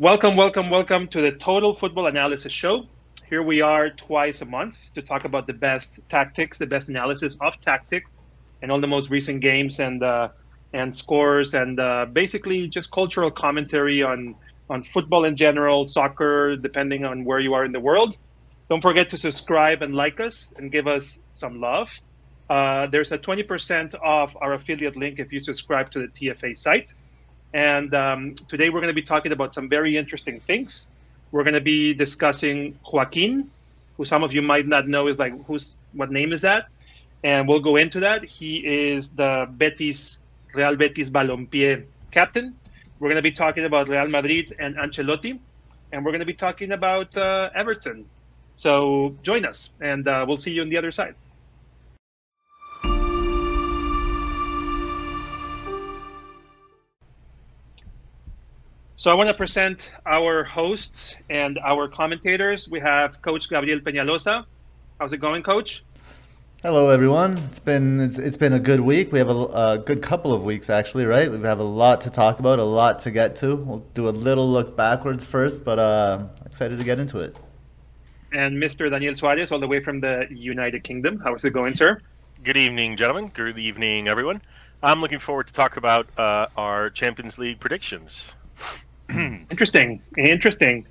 Welcome, welcome, welcome to the Total Football Analysis Show. Here we are twice a month to talk about the best tactics, the best analysis of tactics, and all the most recent games and uh, and scores, and uh, basically just cultural commentary on on football in general, soccer, depending on where you are in the world. Don't forget to subscribe and like us and give us some love. Uh, there's a 20% off our affiliate link if you subscribe to the TFA site. And um, today we're going to be talking about some very interesting things. We're going to be discussing Joaquin, who some of you might not know is like, who's what name is that? And we'll go into that. He is the Betis, Real Betis Balompié captain. We're going to be talking about Real Madrid and Ancelotti. And we're going to be talking about uh, Everton. So join us, and uh, we'll see you on the other side. So I want to present our hosts and our commentators. We have Coach Gabriel Peñalosa. How's it going, Coach? Hello, everyone. It's been it's, it's been a good week. We have a, a, good couple of weeks, actually, right? We have a lot to talk about, a lot to get to. We'll do a little look backwards first, but uh, excited to get into it. And Mr. Daniel Suarez, all the way from the United Kingdom. How's it going, sir? Good evening, gentlemen. Good evening, everyone. I'm looking forward to talk about uh, our Champions League predictions. interesting, interesting.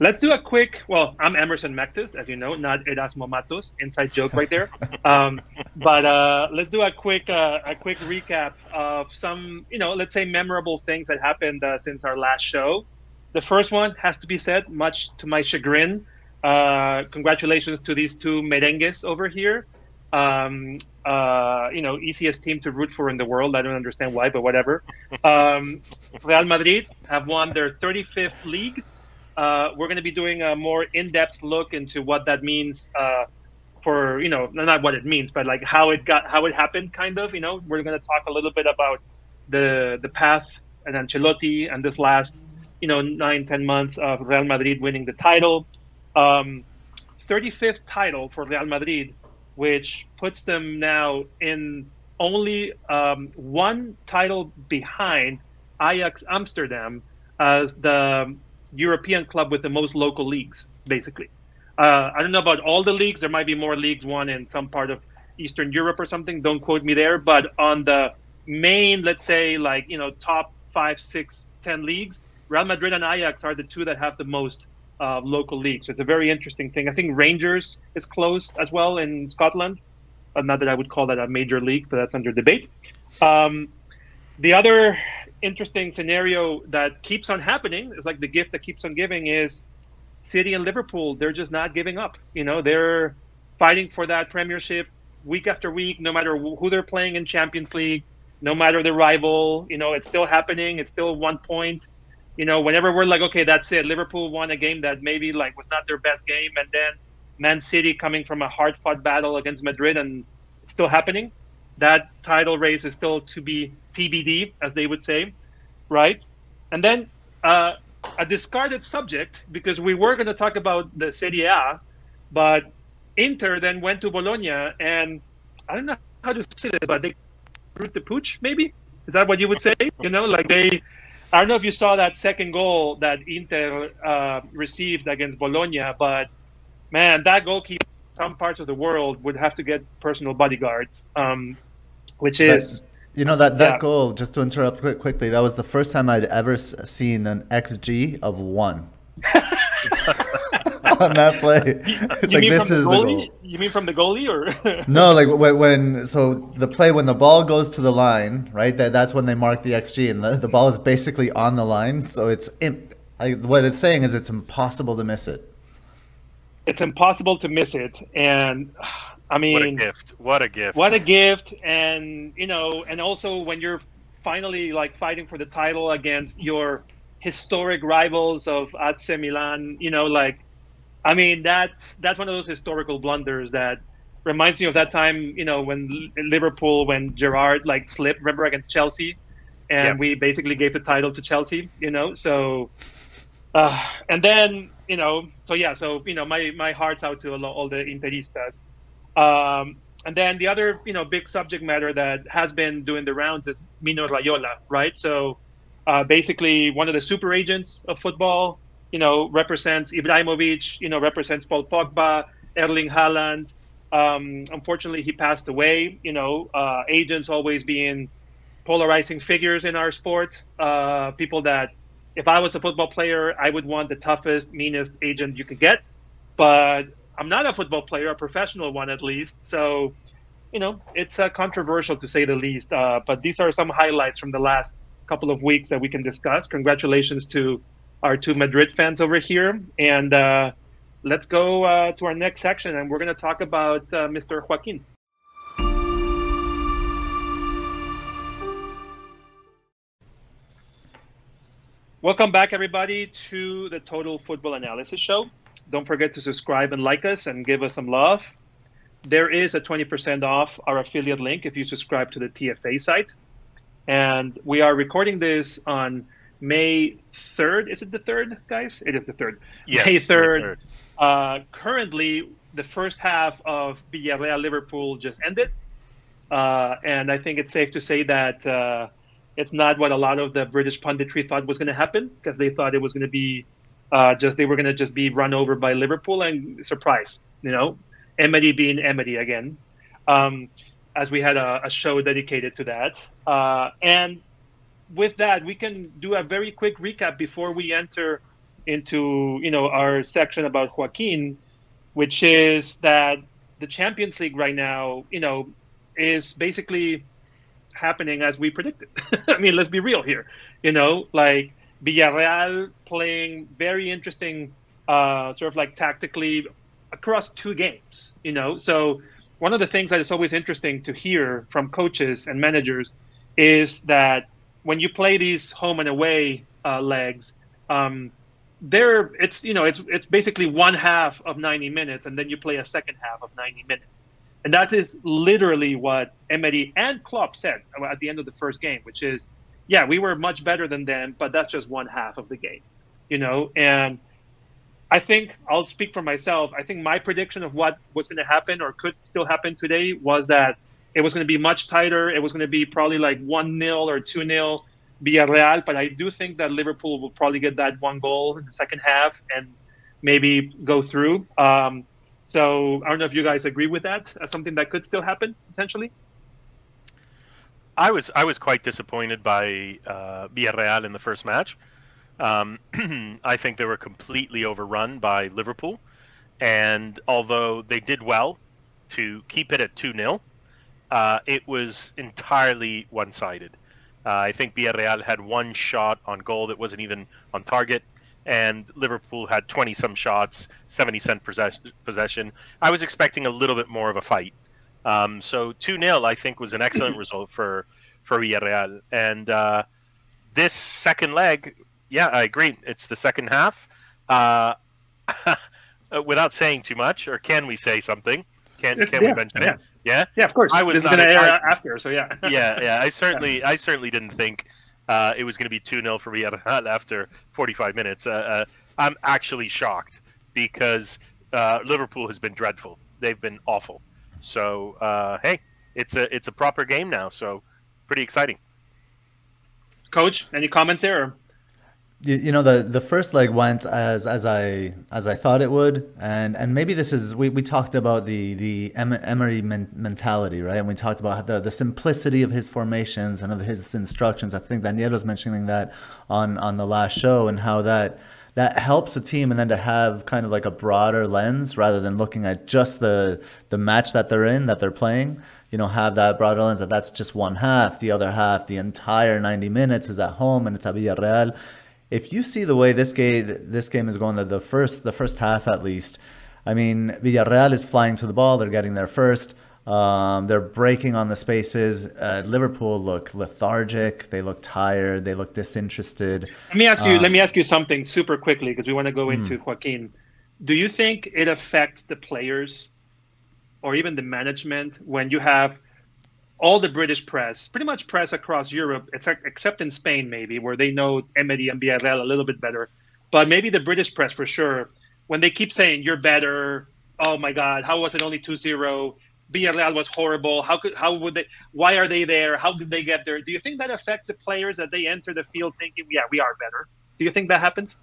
Let's do a quick. Well, I'm Emerson Mectis, as you know, not Erasmo Matos. Inside joke right there. Um, but uh, let's do a quick uh, a quick recap of some, you know, let's say memorable things that happened uh, since our last show. The first one has to be said, much to my chagrin. Uh, congratulations to these two merengues over here. Um, uh, you know, easiest team to root for in the world. I don't understand why, but whatever. Um, Real Madrid have won their 35th league. Uh, we're going to be doing a more in-depth look into what that means uh, for, you know, not what it means, but like how it got, how it happened, kind of. You know, we're going to talk a little bit about the the path and Ancelotti and this last, you know, nine ten months of Real Madrid winning the title. Um, 35th title for Real Madrid which puts them now in only um, one title behind Ajax Amsterdam as the European club with the most local leagues, basically. Uh, I don't know about all the leagues. There might be more leagues won in some part of Eastern Europe or something. Don't quote me there. But on the main, let's say, like, you know, top five, six, ten leagues, Real Madrid and Ajax are the two that have the most uh, local league. So it's a very interesting thing. I think Rangers is close as well in Scotland. Uh, not that I would call that a major league, but that's under debate. Um, the other interesting scenario that keeps on happening is like the gift that keeps on giving is City and Liverpool. They're just not giving up. You know, they're fighting for that Premiership week after week, no matter who they're playing in Champions League, no matter the rival. You know, it's still happening. It's still one point you know, whenever we're like, okay, that's it. Liverpool won a game that maybe like was not their best game, and then Man City coming from a hard-fought battle against Madrid, and it's still happening. That title race is still to be TBD, as they would say, right? And then uh, a discarded subject because we were going to talk about the Serie A, but Inter then went to Bologna, and I don't know how to say this, but they root the pooch, maybe. Is that what you would say? You know, like they I don't know if you saw that second goal that Inter uh, received against Bologna, but man, that goalkeeper, some parts of the world would have to get personal bodyguards, um, which is. You know that that yeah. goal. Just to interrupt quick, quickly, that was the first time I'd ever seen an xG of one. on that play. It's you like this is goalie? You mean from the goalie or? no, like when, when, so the play when the ball goes to the line, right? That that's when they mark the xG, and the, the ball is basically on the line. So it's like, what it's saying is it's impossible to miss it. It's impossible to miss it, and I mean, what a gift! What a gift! What a gift! And you know, and also when you're finally like fighting for the title against your historic rivals of AC Milan, you know, like I mean, that's that's one of those historical blunders that reminds me of that time, you know, when Liverpool, when Gerrard like slipped, remember against Chelsea, and yep. we basically gave the title to Chelsea, you know. So, uh, and then you know, so yeah, so you know, my my heart's out to all the Interistas. Um, and then the other, you know, big subject matter that has been doing the rounds is Mino Raiola, right? So uh, basically one of the super agents of football. You know, represents Ibrahimovic. You know, represents Paul Pogba, Erling Haaland. Um, unfortunately, he passed away. You know, uh, agents always being polarizing figures in our sport. Uh, people that, if I was a football player, I would want the toughest, meanest agent you could get. But I'm not a football player, a professional one at least. So, you know, it's uh, controversial to say the least. Uh, but these are some highlights from the last couple of weeks that we can discuss. Congratulations to our two Madrid fans over here. And uh, let's go uh, to our next section, and we're going to talk about uh, Mr. Joaquin. Welcome back, everybody, to the Total Football Analysis Show. Don't forget to subscribe and like us and give us some love. There is a 20% off our affiliate link if you subscribe to the TFA site. And we are recording this on May 3rd. Is it the 3rd, guys? It is the 3rd. Yes, May May 3rd. 3rd. Uh, currently, the first half of Villarreal Liverpool just ended. Uh, and I think it's safe to say that uh, it's not what a lot of the British punditry thought was going to happen because they thought it was going to be uh, just they were going to just be run over by Liverpool and surprise, you know, Emery being Emery again. Um, as we had a, a show dedicated to that. Uh, and with that, we can do a very quick recap before we enter into you know our section about Joaquin, which is that the Champions League right now, you know, is basically happening as we predicted. I mean, let's be real here. You know, like Villarreal playing very interesting, uh, sort of like tactically across two games. You know, so one of the things that is always interesting to hear from coaches and managers is that when you play these home and away uh, legs, um, there it's you know it's it's basically one half of 90 minutes, and then you play a second half of 90 minutes, and that is literally what Emery and Klopp said at the end of the first game, which is, yeah, we were much better than them, but that's just one half of the game, you know, and I think I'll speak for myself. I think my prediction of what was going to happen or could still happen today was that it was going to be much tighter. It was going to be probably like 1 0 or 2 0 Villarreal. But I do think that Liverpool will probably get that one goal in the second half and maybe go through. Um, so I don't know if you guys agree with that as something that could still happen potentially. I was I was quite disappointed by uh, Villarreal in the first match. Um, I think they were completely overrun by Liverpool, and although they did well to keep it at two 0 uh, it was entirely one-sided. Uh, I think Villarreal had one shot on goal that wasn't even on target, and Liverpool had 20 some shots, 70 cent possession. I was expecting a little bit more of a fight. Um, so 2 0, I think, was an excellent result for, for Villarreal. And uh, this second leg, yeah, I agree. It's the second half. Uh, without saying too much, or can we say something? Can, can yeah, we mention yeah. it? Yeah, yeah, of course. I was this is going to air I- after, so yeah. yeah, yeah. I certainly, I certainly didn't think uh, it was going to be two 0 for Villarreal after 45 minutes. Uh, uh, I'm actually shocked because uh, Liverpool has been dreadful. They've been awful. So uh, hey, it's a it's a proper game now. So pretty exciting. Coach, any comments there? Or? You, know the the first leg went as as I as I thought it would, and and maybe this is we, we talked about the the Emery men, mentality, right? And we talked about the the simplicity of his formations and of his instructions. I think Daniel was mentioning that on on the last show and how that that helps a team and then to have kind of like a broader lens rather than looking at just the the match that they're in that they're playing you know have that broader lens that that's just one half the other half the entire 90 minutes is at home and it's at Villarreal if you see the way this game this game is going the, the first the first half at least I mean Villarreal is flying to the ball they're getting there first um, they're breaking on the spaces. Uh, Liverpool look lethargic. They look tired. They look disinterested. Let me ask you. Um, let me ask you something super quickly because we want to go into Joaquin. Do you think it affects the players or even the management when you have all the British press, pretty much press across Europe, except in Spain maybe, where they know Emery and Villarreal a little bit better, but maybe the British press for sure, when they keep saying you're better. Oh my God, how was it only 2-0? Villarreal was horrible. How could how would they? Why are they there? How could they get there? Do you think that affects the players that they enter the field thinking, yeah, we are better? Do you think that happens?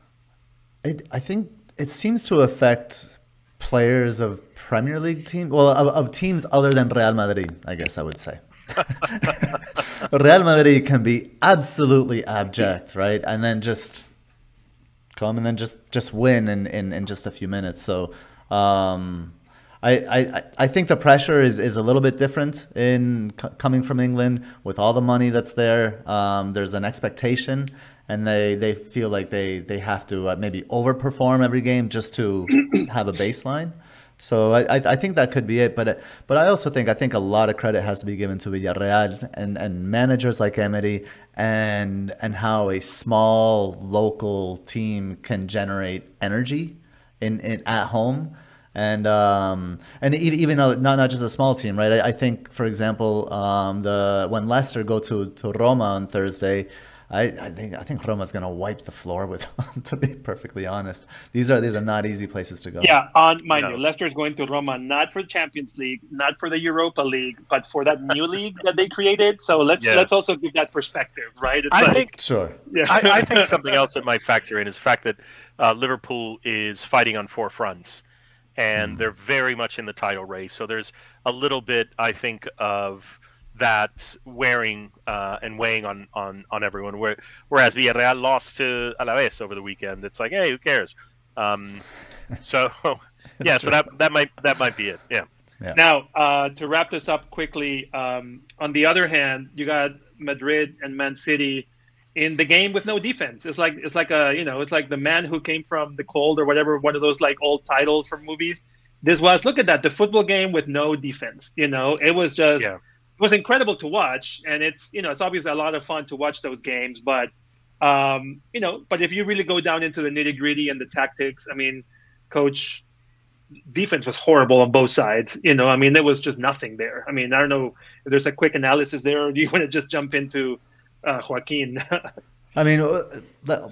It, I think it seems to affect players of Premier League teams, well, of, of teams other than Real Madrid, I guess I would say. Real Madrid can be absolutely abject, right? And then just come and then just just win in, in, in just a few minutes. So um, I, I I think the pressure is, is a little bit different in c- coming from England with all the money that's there. Um, there's an expectation, and they, they feel like they they have to uh, maybe overperform every game just to have a baseline. So I, I think that could be it, but but I also think I think a lot of credit has to be given to Villarreal and, and managers like Emery and and how a small local team can generate energy in, in at home and um, and even, even not not just a small team, right? I, I think, for example, um, the when Leicester go to, to Roma on Thursday, I, I think I think Roma's going to wipe the floor with them. To be perfectly honest, these are these are not easy places to go. Yeah, on mind no. you, Leicester is going to Roma not for the Champions League, not for the Europa League, but for that new league that they created. So let's yeah. let's also give that perspective, right? It's I like, think sure. Yeah. I, I, think something else that might factor in is the fact that uh, Liverpool is fighting on four fronts, and mm. they're very much in the title race. So there's a little bit, I think, of that's wearing uh, and weighing on, on, on everyone. Whereas Villarreal lost to Alaves over the weekend. It's like, hey, who cares? Um, so, yeah, so that that might that might be it. Yeah. yeah. Now, uh, to wrap this up quickly, um, on the other hand, you got Madrid and Man City in the game with no defense. It's like it's like a you know it's like the man who came from the cold or whatever one of those like old titles from movies. This was look at that the football game with no defense. You know, it was just. Yeah was incredible to watch, and it's you know it's obviously a lot of fun to watch those games. But um, you know, but if you really go down into the nitty gritty and the tactics, I mean, coach defense was horrible on both sides. You know, I mean, there was just nothing there. I mean, I don't know if there's a quick analysis there, or do you want to just jump into uh, Joaquin? I mean,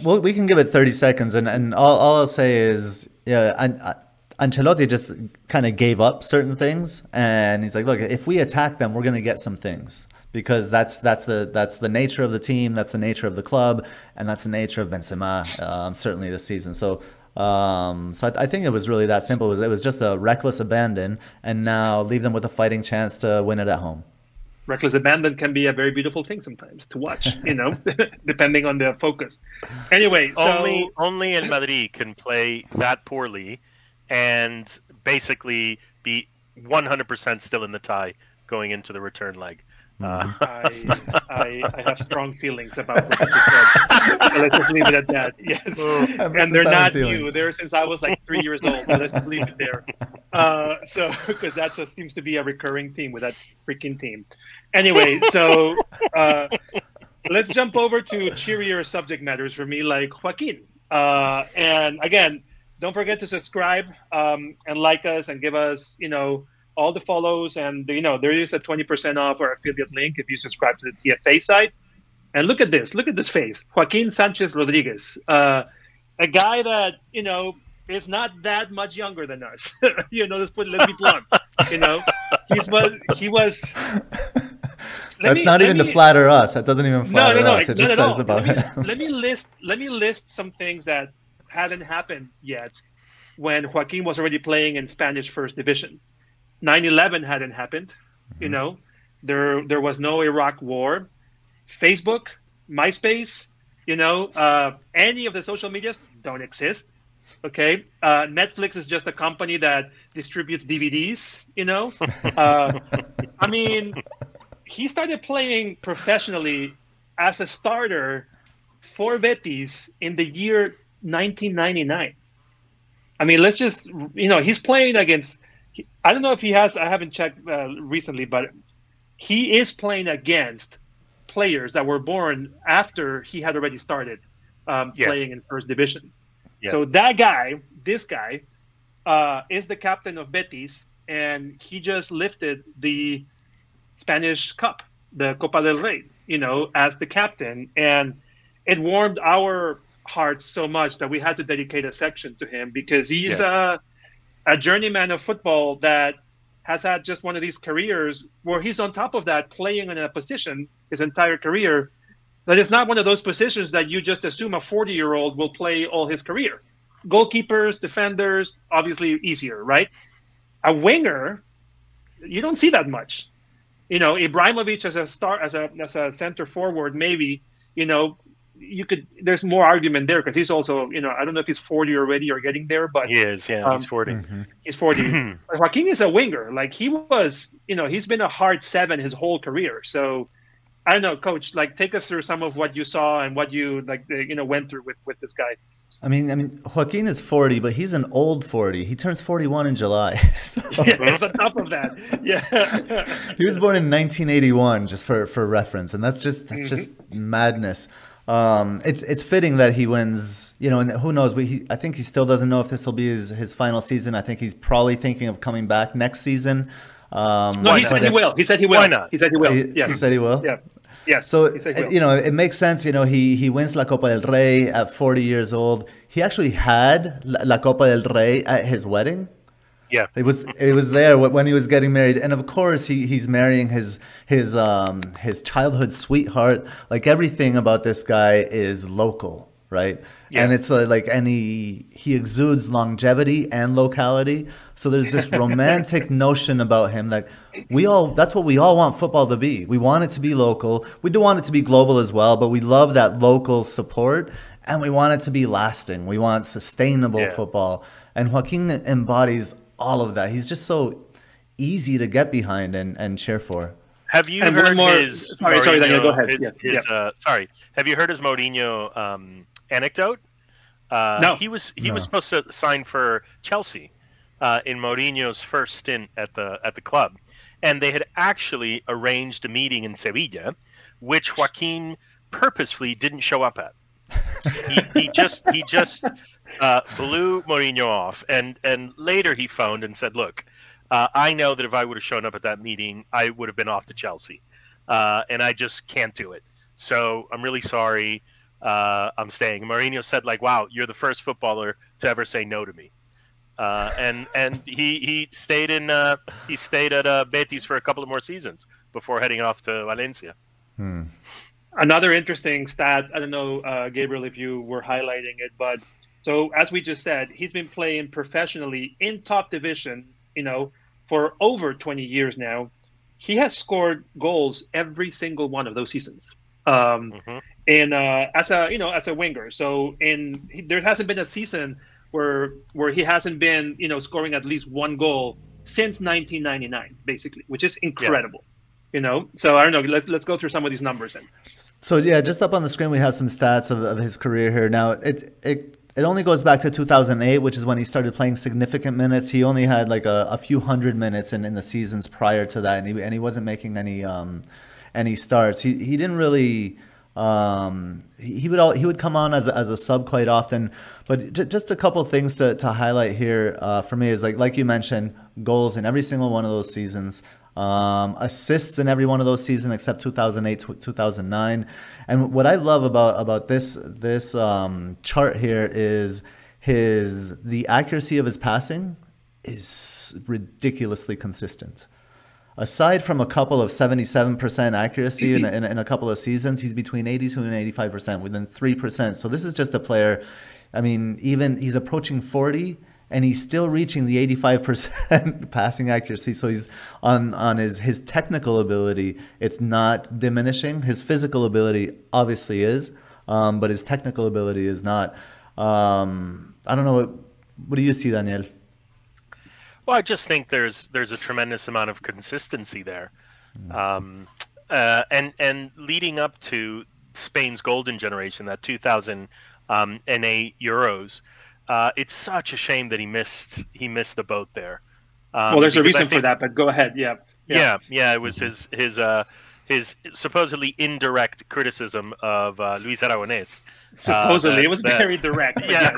we can give it 30 seconds, and, and all, all I'll say is, yeah, I, I Ancelotti just kind of gave up certain things, and he's like, "Look, if we attack them, we're going to get some things." Because that's that's the that's the nature of the team, that's the nature of the club, and that's the nature of Benzema. Um, certainly this season. So um, so I, I, think it was really that simple. It was, it was, just a reckless abandon, and now leave them with a fighting chance to win it at home. Reckless abandon can be a very beautiful thing sometimes to watch, you know, depending on the focus. Anyway, so... only only in Madrid can play that poorly and basically be 100% still in the tie going into the return leg. Uh, I, I, I, have strong feelings about what you said. so let's just leave it at that. Yes, oh, and they're not feelings. new. They're since I was like three years old. So let's just leave it there. Uh, so because that just seems to be a recurring theme with that freaking team. Anyway, so uh, let's jump over to cheerier subject matters for me, like Joaquin. Uh, and again, don't forget to subscribe um, and like us and give us, you know, all the follows. And, you know, there is a 20% off our affiliate link if you subscribe to the TFA site. And look at this. Look at this face. Joaquin Sanchez Rodriguez, uh, a guy that, you know, is not that much younger than us. you know, let's put let's be blunt. you know, he's was he was. That's me, not even me, to flatter us. That doesn't even flatter no, no, no, us. It just says about let me, let me list. Let me list some things that hadn't happened yet when Joaquin was already playing in Spanish First Division. 9/11 hadn't happened, mm-hmm. you know. There there was no Iraq War. Facebook, MySpace, you know, uh, any of the social medias don't exist. Okay, uh, Netflix is just a company that distributes DVDs. You know, uh, I mean, he started playing professionally as a starter for Betis in the year 1999. I mean, let's just you know he's playing against. I don't know if he has. I haven't checked uh, recently, but he is playing against players that were born after he had already started um, yeah. playing in first division. Yeah. So that guy, this guy, uh, is the captain of Betis, and he just lifted the Spanish Cup, the Copa del Rey, you know, as the captain, and it warmed our hearts so much that we had to dedicate a section to him because he's yeah. a, a journeyman of football that has had just one of these careers where he's on top of that playing in a position his entire career that is not one of those positions that you just assume a 40 year old will play all his career. Goalkeepers, defenders, obviously easier, right? A winger, you don't see that much. You know, Ibrahimovic as a start as a as a center forward, maybe. You know, you could. There's more argument there because he's also. You know, I don't know if he's 40 already or getting there, but he is. Yeah, um, he's 40. Mhm. he's 40. Joaquin is a winger. Like he was, you know, he's been a hard seven his whole career. So I don't know, coach, like take us through some of what you saw and what you like, uh, you know, went through with, with this guy. I mean, I mean, Joaquin is 40, but he's an old 40. He turns 41 in July. So, Yes, on top of that. Yeah. he was born in 1981, just for, for reference, and that's just that's just madness. Um, it's it's fitting that he wins, you know, and who knows? We he, I think he still doesn't know if this will be his, his final season. I think he's probably thinking of coming back next season. Um, no, he said he will. He said he will. Why not? He said he will. He, yeah. he said he will. yeah. Yes. So he said he will. you know, it makes sense. You know, he he wins La Copa del Rey at 40 years old. He actually had La La Copa del Rey at his wedding. Yeah. It was it was there when he was getting married, and of course he he's marrying his his um his childhood sweetheart. Like everything about this guy is local, right? Yeah. And it's like and he he exudes longevity and locality. So there's this romantic notion about him that we all that's what we all want football to be. We want it to be local. We do want it to be global as well, but we love that local support and we want it to be lasting. We want sustainable Yeah. football. And Joaquin embodies all of that. He's just so easy to get behind and, and cheer for. Have you And heard more- his? sorry, sorry, Daniel, go ahead. His, Yeah, his, Uh, sorry. Have you heard his Mourinho um, anecdote? Uh, No. He was he No. was supposed to sign for Chelsea uh, in Mourinho's first stint at the at the club, and they had actually arranged a meeting in Sevilla, which Joaquin purposefully didn't show up at. he, he just he just uh, blew Mourinho off, and and later he phoned and said, "Look, uh, I know that if I would have shown up at that meeting, I would have been off to Chelsea, uh, and I just can't do it. So I'm really sorry. Uh, I'm staying." Mourinho said, "Like, wow, you're the first footballer to ever say no to me." Uh, and and he he stayed in uh, he stayed at uh, Betis for a couple of more seasons before heading off to Valencia. Hmm. Another interesting stat. I don't know, uh, Gabriel, if you were highlighting it, but so as we just said, he's been playing professionally in top division, you know, for over 20 years now. He has scored goals every single one of those seasons. Um, Mhm. and uh, as a you know as a winger, so in he, there hasn't been a season where where he hasn't been you know scoring at least one goal since 1999, basically, which is incredible. You know, so I don't know. Let's let's go through some of these numbers and So yeah, just up on the screen we have some stats of, of his career here. Now it it it only goes back to 2008, which is when he started playing significant minutes. He only had like a, a few hundred minutes in, in the seasons prior to that, and he and he wasn't making any um any starts. He he didn't really. Um, he would all, he would come on as a, as a sub quite often, but j- just a couple things to, to highlight here uh, for me is like like you mentioned, goals in every single one of those seasons, um, assists in every one of those seasons except 2008 2009 And what I love about about this this um, chart here is his the accuracy of his passing is ridiculously consistent. Aside from a couple of 77% accuracy in, in, in a couple of seasons, he's between 82 and 85% within 3%. So this is just a player. I mean, even he's approaching 40 and he's still reaching the 85% passing accuracy. So he's on, on his, his technical ability, it's not diminishing. His physical ability obviously is, um, but his technical ability is not. Um, I don't know. What, what do you see, Daniel? Well, I just think there's there's a tremendous amount of consistency there, um, uh, and and leading up to Spain's golden generation, that 2008 um, Euros, uh, it's such a shame that he missed he missed the boat there. Um, well, there's a reason for that, but go ahead. Yeah. Yeah, yeah, it was his his uh, his supposedly indirect criticism of uh, Luis Aragonés. Supposedly, that- it was that- very direct. but Yeah.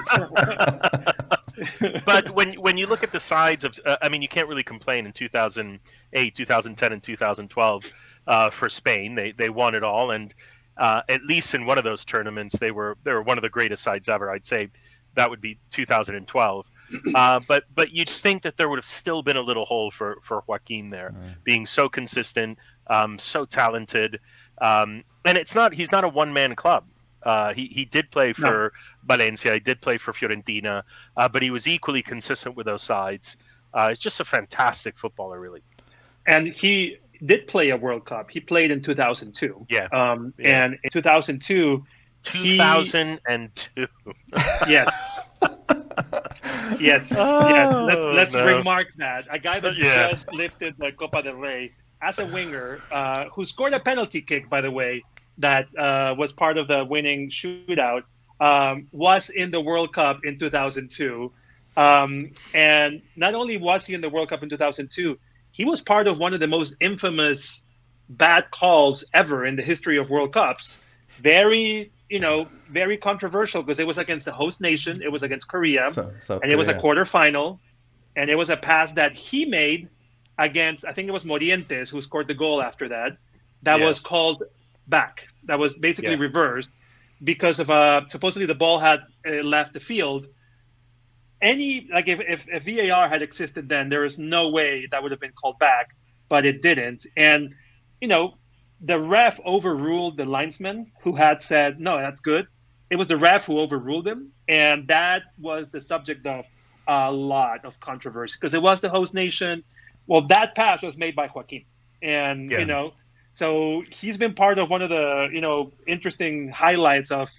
but when when you look at the sides of, uh, I mean, you can't really complain in 2008, 2010, and 2012 uh, for Spain. They they won it all, and uh, at least in one of those tournaments, they were they were one of the greatest sides ever. I'd say that would be 2012. Uh, but but you'd think that there would have still been a little hole for for Joaquin there, being so consistent, um, so talented, um, and it's not he's not a one man club. Uh, he he did play for no. Valencia, he did play for Fiorentina, uh, but he was equally consistent with those sides. Uh, he's just a fantastic footballer, really. And he did play a World Cup. He played in 2002. Yeah. Um, yeah. And in 2002, 2002. Yes. yes. Oh, yes. Let's let's no. remark that a guy that yeah. just lifted the Copa del Rey as a winger, uh, who scored a penalty kick, by the way, that uh, was part of the winning shootout, um, was in the World Cup in 2002. Um, and not only was he in the World Cup in 2002, he was part of one of the most infamous bad calls ever in the history of World Cups. Very, you know, very controversial because it was against the host nation. It was against Korea, so, so and Korea. it was a quarterfinal, and it was a pass that he made against. I think it was Morientes who scored the goal after that. That yeah. was called back. That was basically yeah. reversed because of uh supposedly the ball had uh, left the field any like if, if, if VAR had existed then, there is no way that would have been called back, but it didn't. And you know, the ref overruled the linesman who had said no, that's good. It was the ref who overruled him, and that was the subject of a lot of controversy because it was the host nation. Well, that pass was made by Joaquin, and yeah. you know, so he's been part of one of the you know interesting highlights of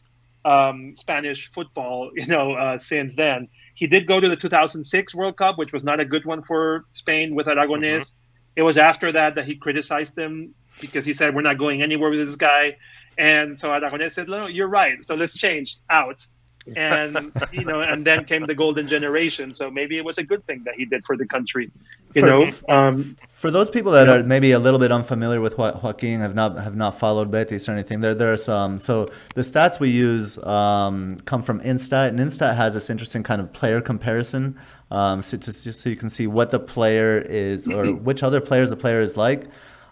um, Spanish football, you know, uh, since then. He did go to the 2006 World Cup, which was not a good one for Spain with Aragonés. Mm-hmm. It was after that that he criticized them because he said, We're not going anywhere with this guy. And so Aragonés said, No, you're right. So let's change out and you know, and then came the golden generation. So maybe it was a good thing that he did for the country. You for, know, um, for those people that are maybe a little bit unfamiliar with what Joaquin have not have not followed Betis or anything, there there are some. So the stats we use um, come from Instat, and Instat has this interesting kind of player comparison. Um, so, to, so you can see what the player is or which other players the player is like.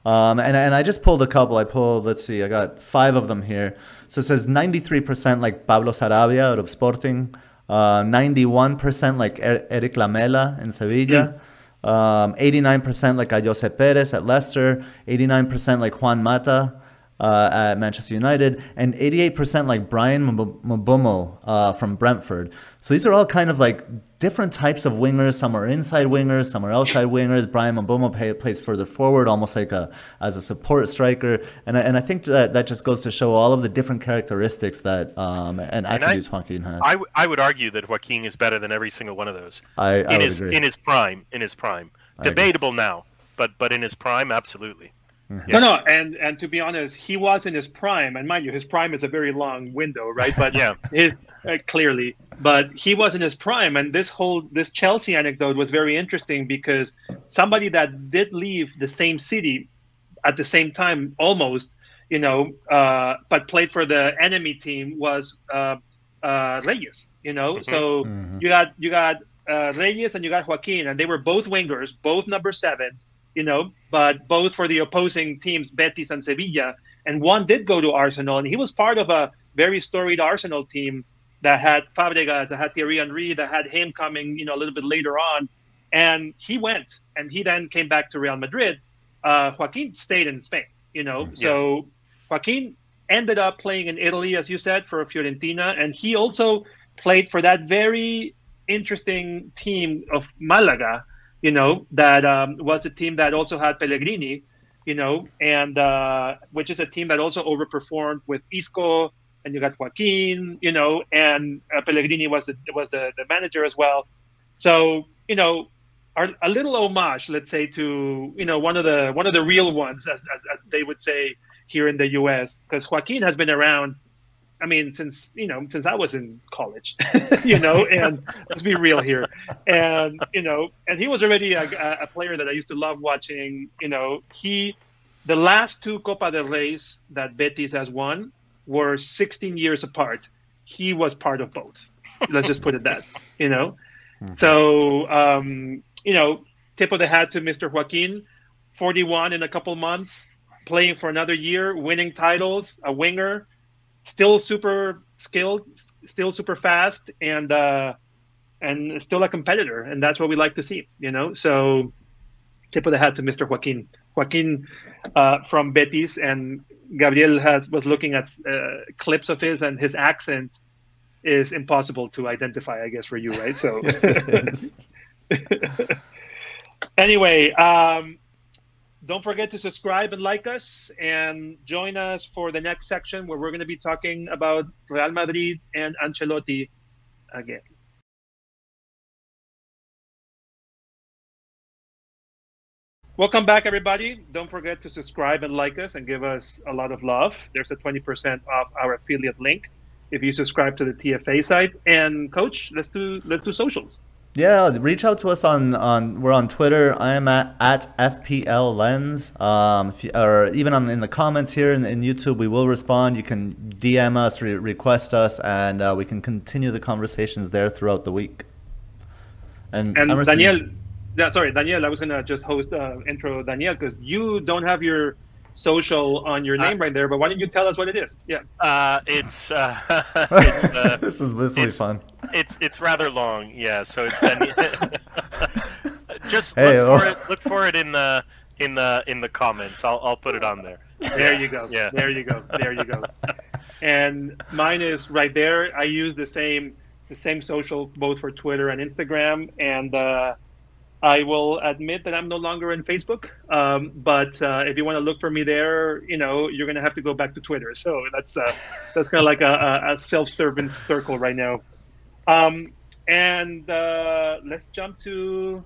Um, and, and I just pulled a couple. I pulled, let's see, I got five of them here. So it says 93% like Pablo Sarabia out of Sporting, uh, 91% like er- Erik Lamela in Sevilla, mm. um, 89% like Ayoze Perez at Leicester, 89% like Juan Mata, uh, at Manchester United, and 88% like Bryan Mbeumo uh, from Brentford. So these are all kind of like different types of wingers. Some are inside wingers, some are outside wingers. Bryan Mbeumo play, plays further forward, almost like a as a support striker. And I, and I think that that just goes to show all of the different characteristics that um, and attributes and I, Joaquin has. I, w- I would argue that Joaquin is better than every single one of those. I, I in his agree. in his prime, in his prime. Debatable now, but but in his prime, absolutely. Mm-hmm. No, no, and and to be honest, he was in his prime, and mind you, his prime is a very long window, right? But yeah, his uh, clearly, but he was in his prime, and this whole this Chelsea anecdote was very interesting because somebody that did leave the same city at the same time, almost, you know, uh, but played for the enemy team was uh, uh, Reyes, you know. Mm-hmm. So mm-hmm. you got you got uh, Reyes and you got Joaquin, and they were both wingers, both number sevens you know, but both for the opposing teams, Betis and Sevilla. And one did go to Arsenal, and he was part of a very storied Arsenal team that had Fabregas, that had Thierry Henry, that had him coming, you know, a little bit later on. And he went, and he then came back to Real Madrid. Uh, Joaquin stayed in Spain, you know. Yeah. So Joaquin ended up playing in Italy, as you said, for Fiorentina, and he also played for that very interesting team of Malaga you know, that um, was a team that also had Pellegrini, you know, and uh, which is a team that also overperformed with Isco, and you got Joaquin, you know, and uh, Pellegrini was the, was the, the manager as well. So you know, our, a little homage, let's say, to you know one of the one of the real ones, as as, as they would say here in the U.S. Because Joaquin has been around I mean, since you know, since I was in college, you know, and let's be real here, and you know, and he was already a, a, player that I used to love watching. You know, he, the last two Copa del Reyes that Betis has won were 16 years apart. He was part of both. Let's just put it that, you know. Mm-hmm. So, um, you know, tip of the hat to Mr. Joaquin, 41 in a couple months, playing for another year, winning titles, a winger still super skilled, still super fast, and uh, and still a competitor, and that's what we like to see. You know, so tip of the hat to Mr. Joaquin. Joaquin uh, from Betis, and Gabriel has was looking at uh, clips of his, and his accent is impossible to identify, I guess, for you, right? So, yes, anyway, um, don't forget to subscribe and like us, and join us for the next section where we're going to be talking about Real Madrid and Ancelotti again. Welcome back, everybody. Don't forget to subscribe and like us and give us a lot of love. There's a 20% off our affiliate link if you subscribe to the TFA site. And coach, let's do let's do socials. Yeah, reach out to us on, on we're on Twitter. I am at, at FPL Lens. Um, you, or even on in the comments here in, in, YouTube, we will respond. You can DM us, re- request us, and uh, we can continue the conversations there throughout the week. And, and Emerson, Daniel, yeah, sorry, Daniel. I was gonna just host uh, intro Daniel because you don't have your social on your name uh, right there. But why don't you tell us what it is? Yeah. Uh, it's. Uh, it's uh, this is this will be fun. It's it's rather long. Yeah. So it's Daniel. just hey, look, oh. for it, look for it in the in the in the comments. I'll I'll put it on there. There you go. Yeah. There you go. There you go. and mine is right there. I use the same the same social both for Twitter and Instagram and. I will admit that I'm no longer in Facebook, um, but uh, if you want to look for me there, you know, you're going to have to go back to Twitter. So that's uh, that's kind of like a, a self-serving circle right now. Um, and uh, let's jump to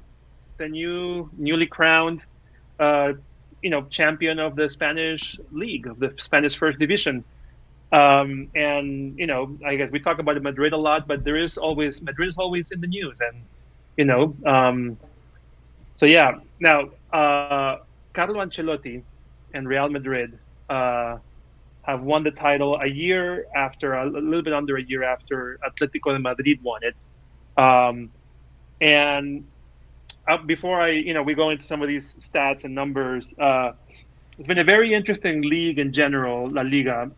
the new, newly crowned, uh, you know, champion of the Spanish league of the Spanish First Division. Um, and you know, I guess we talk about Madrid a lot, but there is always Madrid is always in the news, and you know. So yeah, now uh, Carlo Ancelotti and Real Madrid uh, have won the title a year after, a little bit under a year after Atletico de Madrid won it. Um, and uh, before I, you know, we go into some of these stats and numbers, uh, it's been a very interesting league in general, La Liga,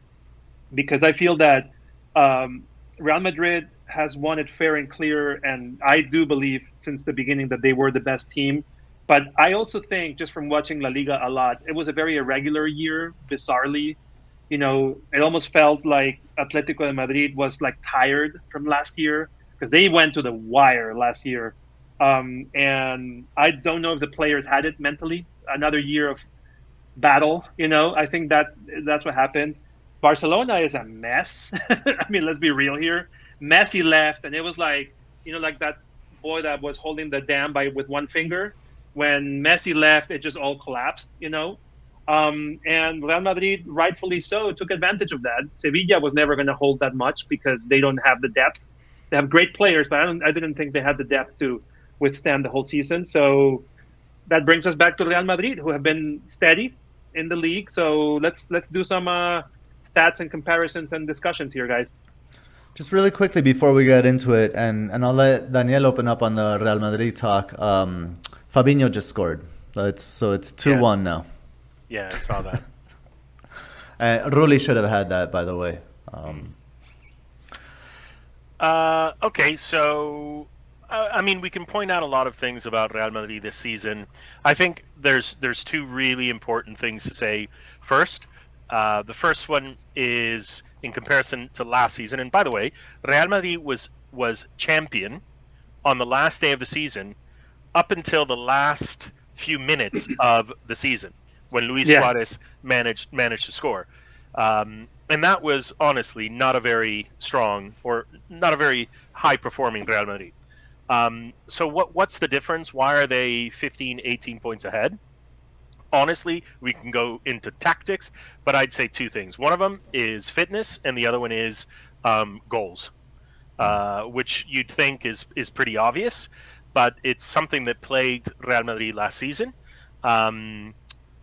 because I feel that um, Real Madrid has won it fair and clear, and I do believe since the beginning that they were the best team. But I also think, just from watching La Liga a lot, it was a very irregular year, bizarrely. You know, it almost felt like Atletico de Madrid was like tired from last year because they went to the wire last year. Um, and I don't know if the players had it mentally. Another year of battle, you know. I think that that's what happened. Barcelona is a mess. I mean, let's be real here. Messi left, and it was like, you know, like that boy that was holding the dam by with one finger when Messi left, it just all collapsed, you know. Um, and Real Madrid, rightfully so, took advantage of that. Sevilla was never going to hold that much because they don't have the depth. They have great players, but I, don't, I didn't think they had the depth to withstand the whole season. So that brings us back to Real Madrid, who have been steady in the league. So let's let's do some uh, stats and comparisons and discussions here, guys. Just really quickly before we get into it, and, and I'll let Daniel open up on the Real Madrid talk. Um, Fabinho just scored. So it's so it's two yeah. one now. Yeah, I saw that. and Rulli should have had that, by the way. Um, uh, okay, so uh, I mean, we can point out a lot of things about Real Madrid this season. I think there's there's two really important things to say. First, uh, the first one is in comparison to last season. And by the way, Real Madrid was was champion on the last day of the season up until the last few minutes of the season when Luis yeah. Suarez managed managed to score. Um, and that was honestly not a very strong or not a very high performing Real Madrid. Um, so what what's the difference? Why are they 15, 18 points ahead? Honestly, we can go into tactics, but I'd say two things. One of them is fitness, and the other one is um, goals, uh, which you'd think is is pretty obvious but it's something that plagued Real Madrid last season. Um,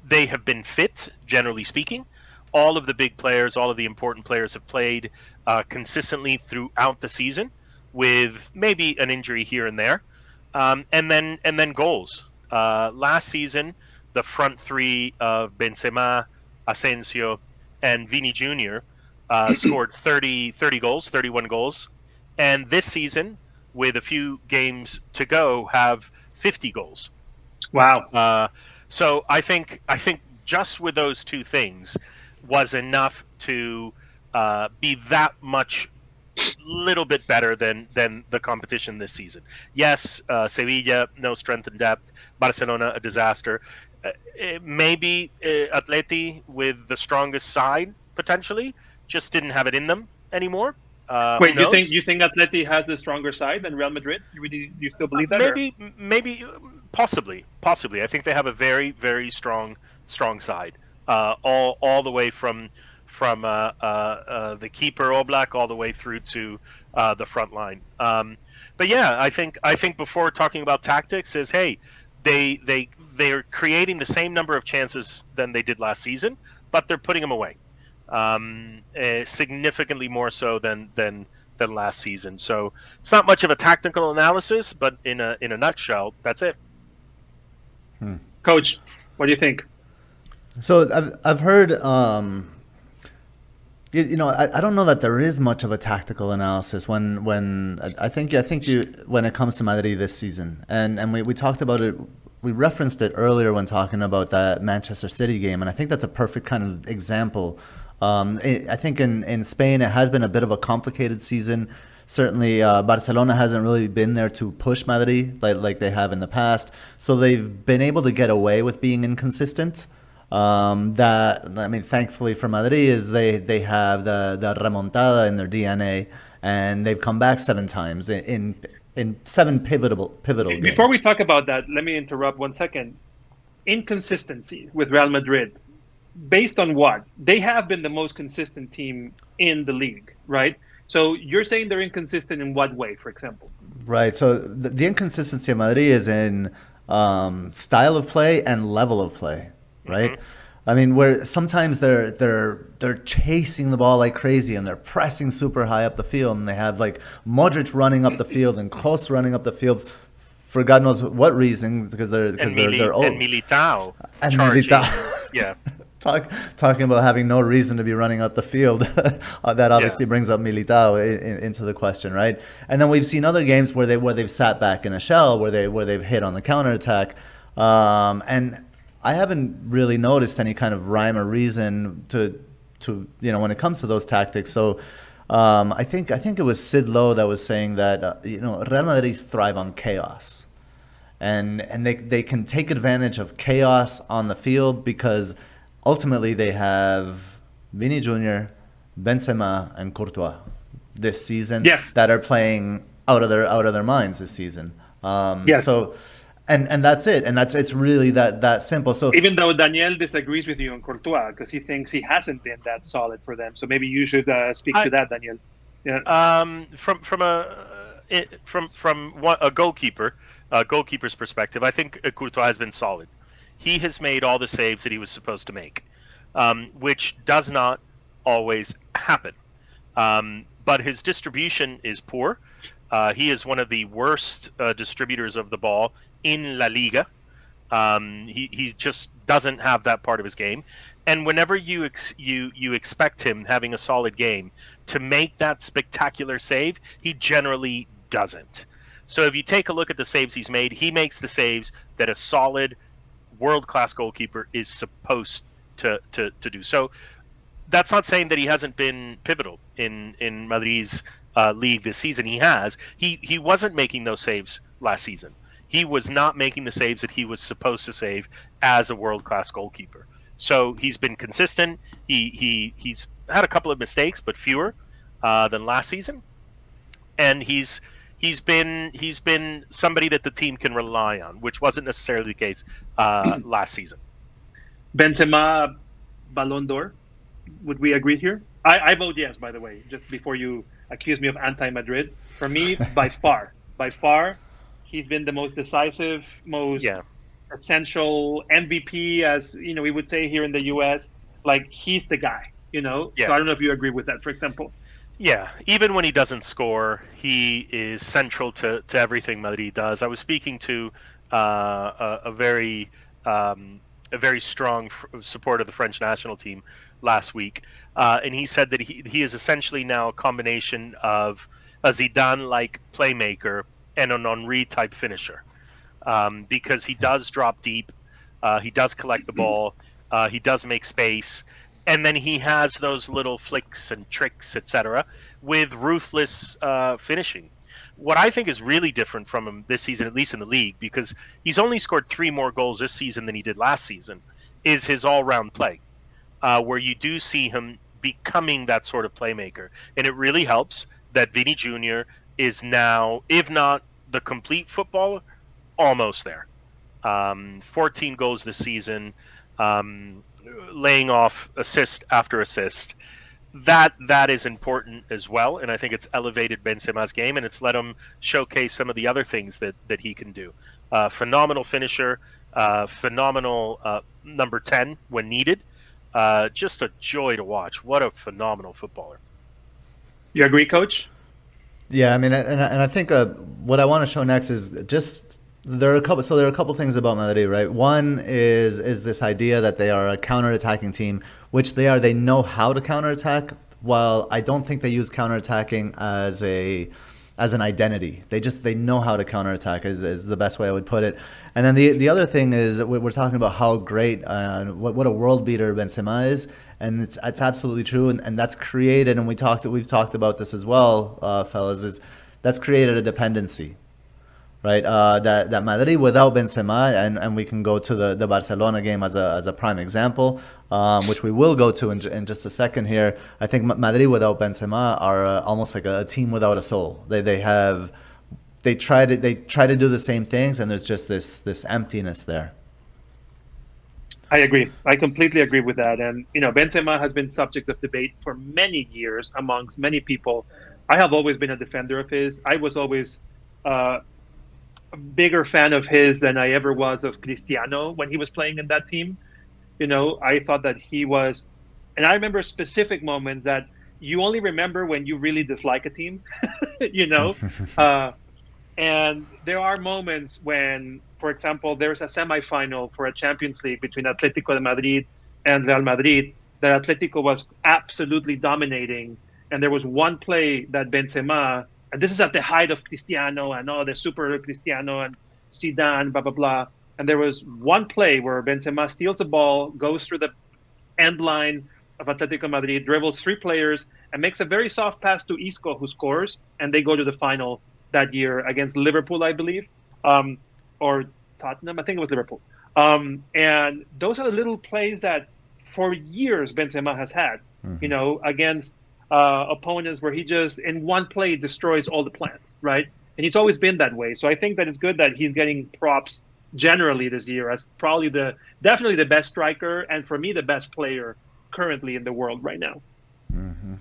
they have been fit, generally speaking. All of the big players, all of the important players have played uh, consistently throughout the season, with maybe an injury here and there, um, and then and then goals. Uh, last season, the front three of Benzema, Asensio, and Vini Jr. Uh, scored 30, 30 goals, 31 goals. And this season, with a few games to go, have 50 goals. Wow. Uh, so I think I think just with those two things was enough to uh, be that much little bit better than than the competition this season. Yes, uh, Sevilla no strength and depth. Barcelona a disaster. Uh, maybe uh, Atleti with the strongest side potentially just didn't have it in them anymore. Uh, Wait, you think you think Atleti has a stronger side than Real Madrid? You really, you still believe that? maybe, or? maybe, possibly, possibly. I think they have a very, very strong, strong side. Uh, all, all the way from from uh, uh, uh the keeper Oblak all the way through to uh, the front line. Um, but yeah, I think I think before talking about tactics is hey, they they they're creating the same number of chances than they did last season, but they're putting them away um, uh, significantly more so than than than last season. So it's not much of a tactical analysis, but in a in a nutshell, that's it. Hmm. Coach, what do you think? So I've I've heard. Um, you, you know, I, I don't know that there is much of a tactical analysis when when I think I think you when it comes to Madrid this season, and and we, we talked about it we referenced it earlier when talking about that Manchester City game, and I think that's a perfect kind of example um, I think in, in Spain it has been a bit of a complicated season. Certainly, uh, Barcelona hasn't really been there to push Madrid like, like they have in the past. So they've been able to get away with being inconsistent. Um, that I mean, thankfully for Madrid, is they they have the the remontada in their DNA, and they've come back seven times in in, in seven pivotal pivotal. Before games. we talk about that, let me interrupt one second. Inconsistency with Real Madrid based on what? They have been the most consistent team in the league, right? So you're saying they're inconsistent in what way, for example? Right. So the, the inconsistency of Madrid is in um, style of play and level of play, right? Mm-hmm. I mean, where sometimes they're they're they're chasing the ball like crazy and they're pressing super high up the field, and they have like Modric running up the field and Kroos running up the field for God knows what reason because they're because they're, they're old. And Militao. And Militao. yeah. Talk, talking about having no reason to be running up the field, uh, that obviously yeah. brings up Militao in, in, into the question, right? And then we've seen other games where they where they've sat back in a shell, where they where they've hit on the counter attack, um, and I haven't really noticed any kind of rhyme or reason to to you know when it comes to those tactics. So um, I think I think it was Sid Lowe that was saying that uh, you know Real Madrid thrive on chaos, and and they they can take advantage of chaos on the field because ultimately they have Vini Jr., Benzema, and Courtois this season yes. that are playing out of their out of their minds this season. Um, yes. So, and and that's it, and that's it's really that that simple. So even though Daniel disagrees with you on Courtois because he thinks he hasn't been that solid for them, so maybe you should uh, speak I, to that, Daniel. Yeah. Um, from from a from from a goalkeeper, a goalkeeper's perspective, I think Courtois has been solid he has made all the saves that he was supposed to make, um, which does not always happen. Um, but his distribution is poor. Uh, he is one of the worst uh, distributors of the ball in La Liga. Um, he, he just doesn't have that part of his game. And whenever you ex- you you expect him having a solid game to make that spectacular save, he generally doesn't. So if you take a look at the saves he's made, he makes the saves that a solid world class goalkeeper is supposed to, to, to do. So that's not saying that he hasn't been pivotal in in Madrid's uh, league this season. He has. He he wasn't making those saves last season. He was not making the saves that he was supposed to save as a world class goalkeeper. So he's been consistent. He he he's had a couple of mistakes, but fewer uh, than last season. And he's he's been he's been somebody that the team can rely on, which wasn't necessarily the case uh, last season. Benzema, Ballon d'Or. Would we agree here? I, I vote yes. By the way, just before you accuse me of anti-Madrid, for me, by far, by far, he's been the most decisive, most yeah. essential MVP, as you know, we would say here in the U.S. Like he's the guy. You know. Yeah. So I don't know if you agree with that. For example. Yeah, even when he doesn't score, he is central to, to everything Madrid does. I was speaking to uh, a, a, very um, a very strong f- support of the French national team last week, uh, and he said that he he is essentially now a combination of a Zidane like playmaker and an Henry type finisher um, because he does drop deep, uh, he does collect the ball, uh, he does make space, and then he has those little flicks and tricks, etc., with ruthless uh, finishing. What I think is really different from him this season, at least in the league, because he's only scored three more goals this season than he did last season, is his all-round play, uh, where you do see him becoming that sort of playmaker, and it really helps that Vini Jr. is now, if not the complete footballer, almost there. Um, 14 goals this season, um, laying off assist after assist. That that is important as well, and I think it's elevated Benzema's game, and it's let him showcase some of the other things that that he can do. Uh, phenomenal finisher, uh, phenomenal uh, number 10 when needed. Uh, just a joy to watch. What a phenomenal footballer. You agree, Coach? Yeah, I mean, and, and I think uh, what I want to show next is just there are a couple. So there are a couple things about Madrid, right? One is is this idea that they are a counter-attacking team, which they are. They know how to counterattack. While I don't think they use counterattacking as a as an identity. They just they know how to counterattack is, is the best way I would put it. And then the the other thing is we're talking about how great uh, what what a world beater Benzema is, and it's it's absolutely true, and, and that's created. And we talked we've talked about this as well, uh, fellas. Is that's created a dependency right? Uh, that that Madrid without Benzema, and, and we can go to the, the Barcelona game as a, as a prime example, um, which we will go to in, in just a second here. I think Madrid without Benzema are uh, almost like a, a, team without a soul. They they have they try to they try to do the same things, and there's just this this emptiness there. I agree. I completely agree with that. And you know, Benzema has been subject of debate for many years amongst many people. I have always been a defender of his. I was always uh, bigger fan of his than I ever was of Cristiano when he was playing in that team. You know, I thought that he was, and I remember specific moments that you only remember when you really dislike a team. you know, uh, and there are moments when, for example, there's a semifinal for a Champions League between Atletico de Madrid and Real Madrid that Atletico was absolutely dominating, and there was one play that Benzema and this is at the height of Cristiano and all the super Cristiano and Zidane, blah blah blah. And there was one play where Benzema steals the ball, goes through the end line of Atletico Madrid, dribbles three players, and makes a very soft pass to Isco, who scores, and they go to the final that year against Liverpool, I believe, um, or Tottenham. I think it was Liverpool. Um, and those are the little plays that, for years, Benzema has had. Mm-hmm. You know, against uh, opponents where he just in one play destroys all the plants, right? And he's always been that way. So I think that it's good that he's getting props generally this year as probably the definitely the best striker and for me the best player currently in the world right now. Mm-hmm.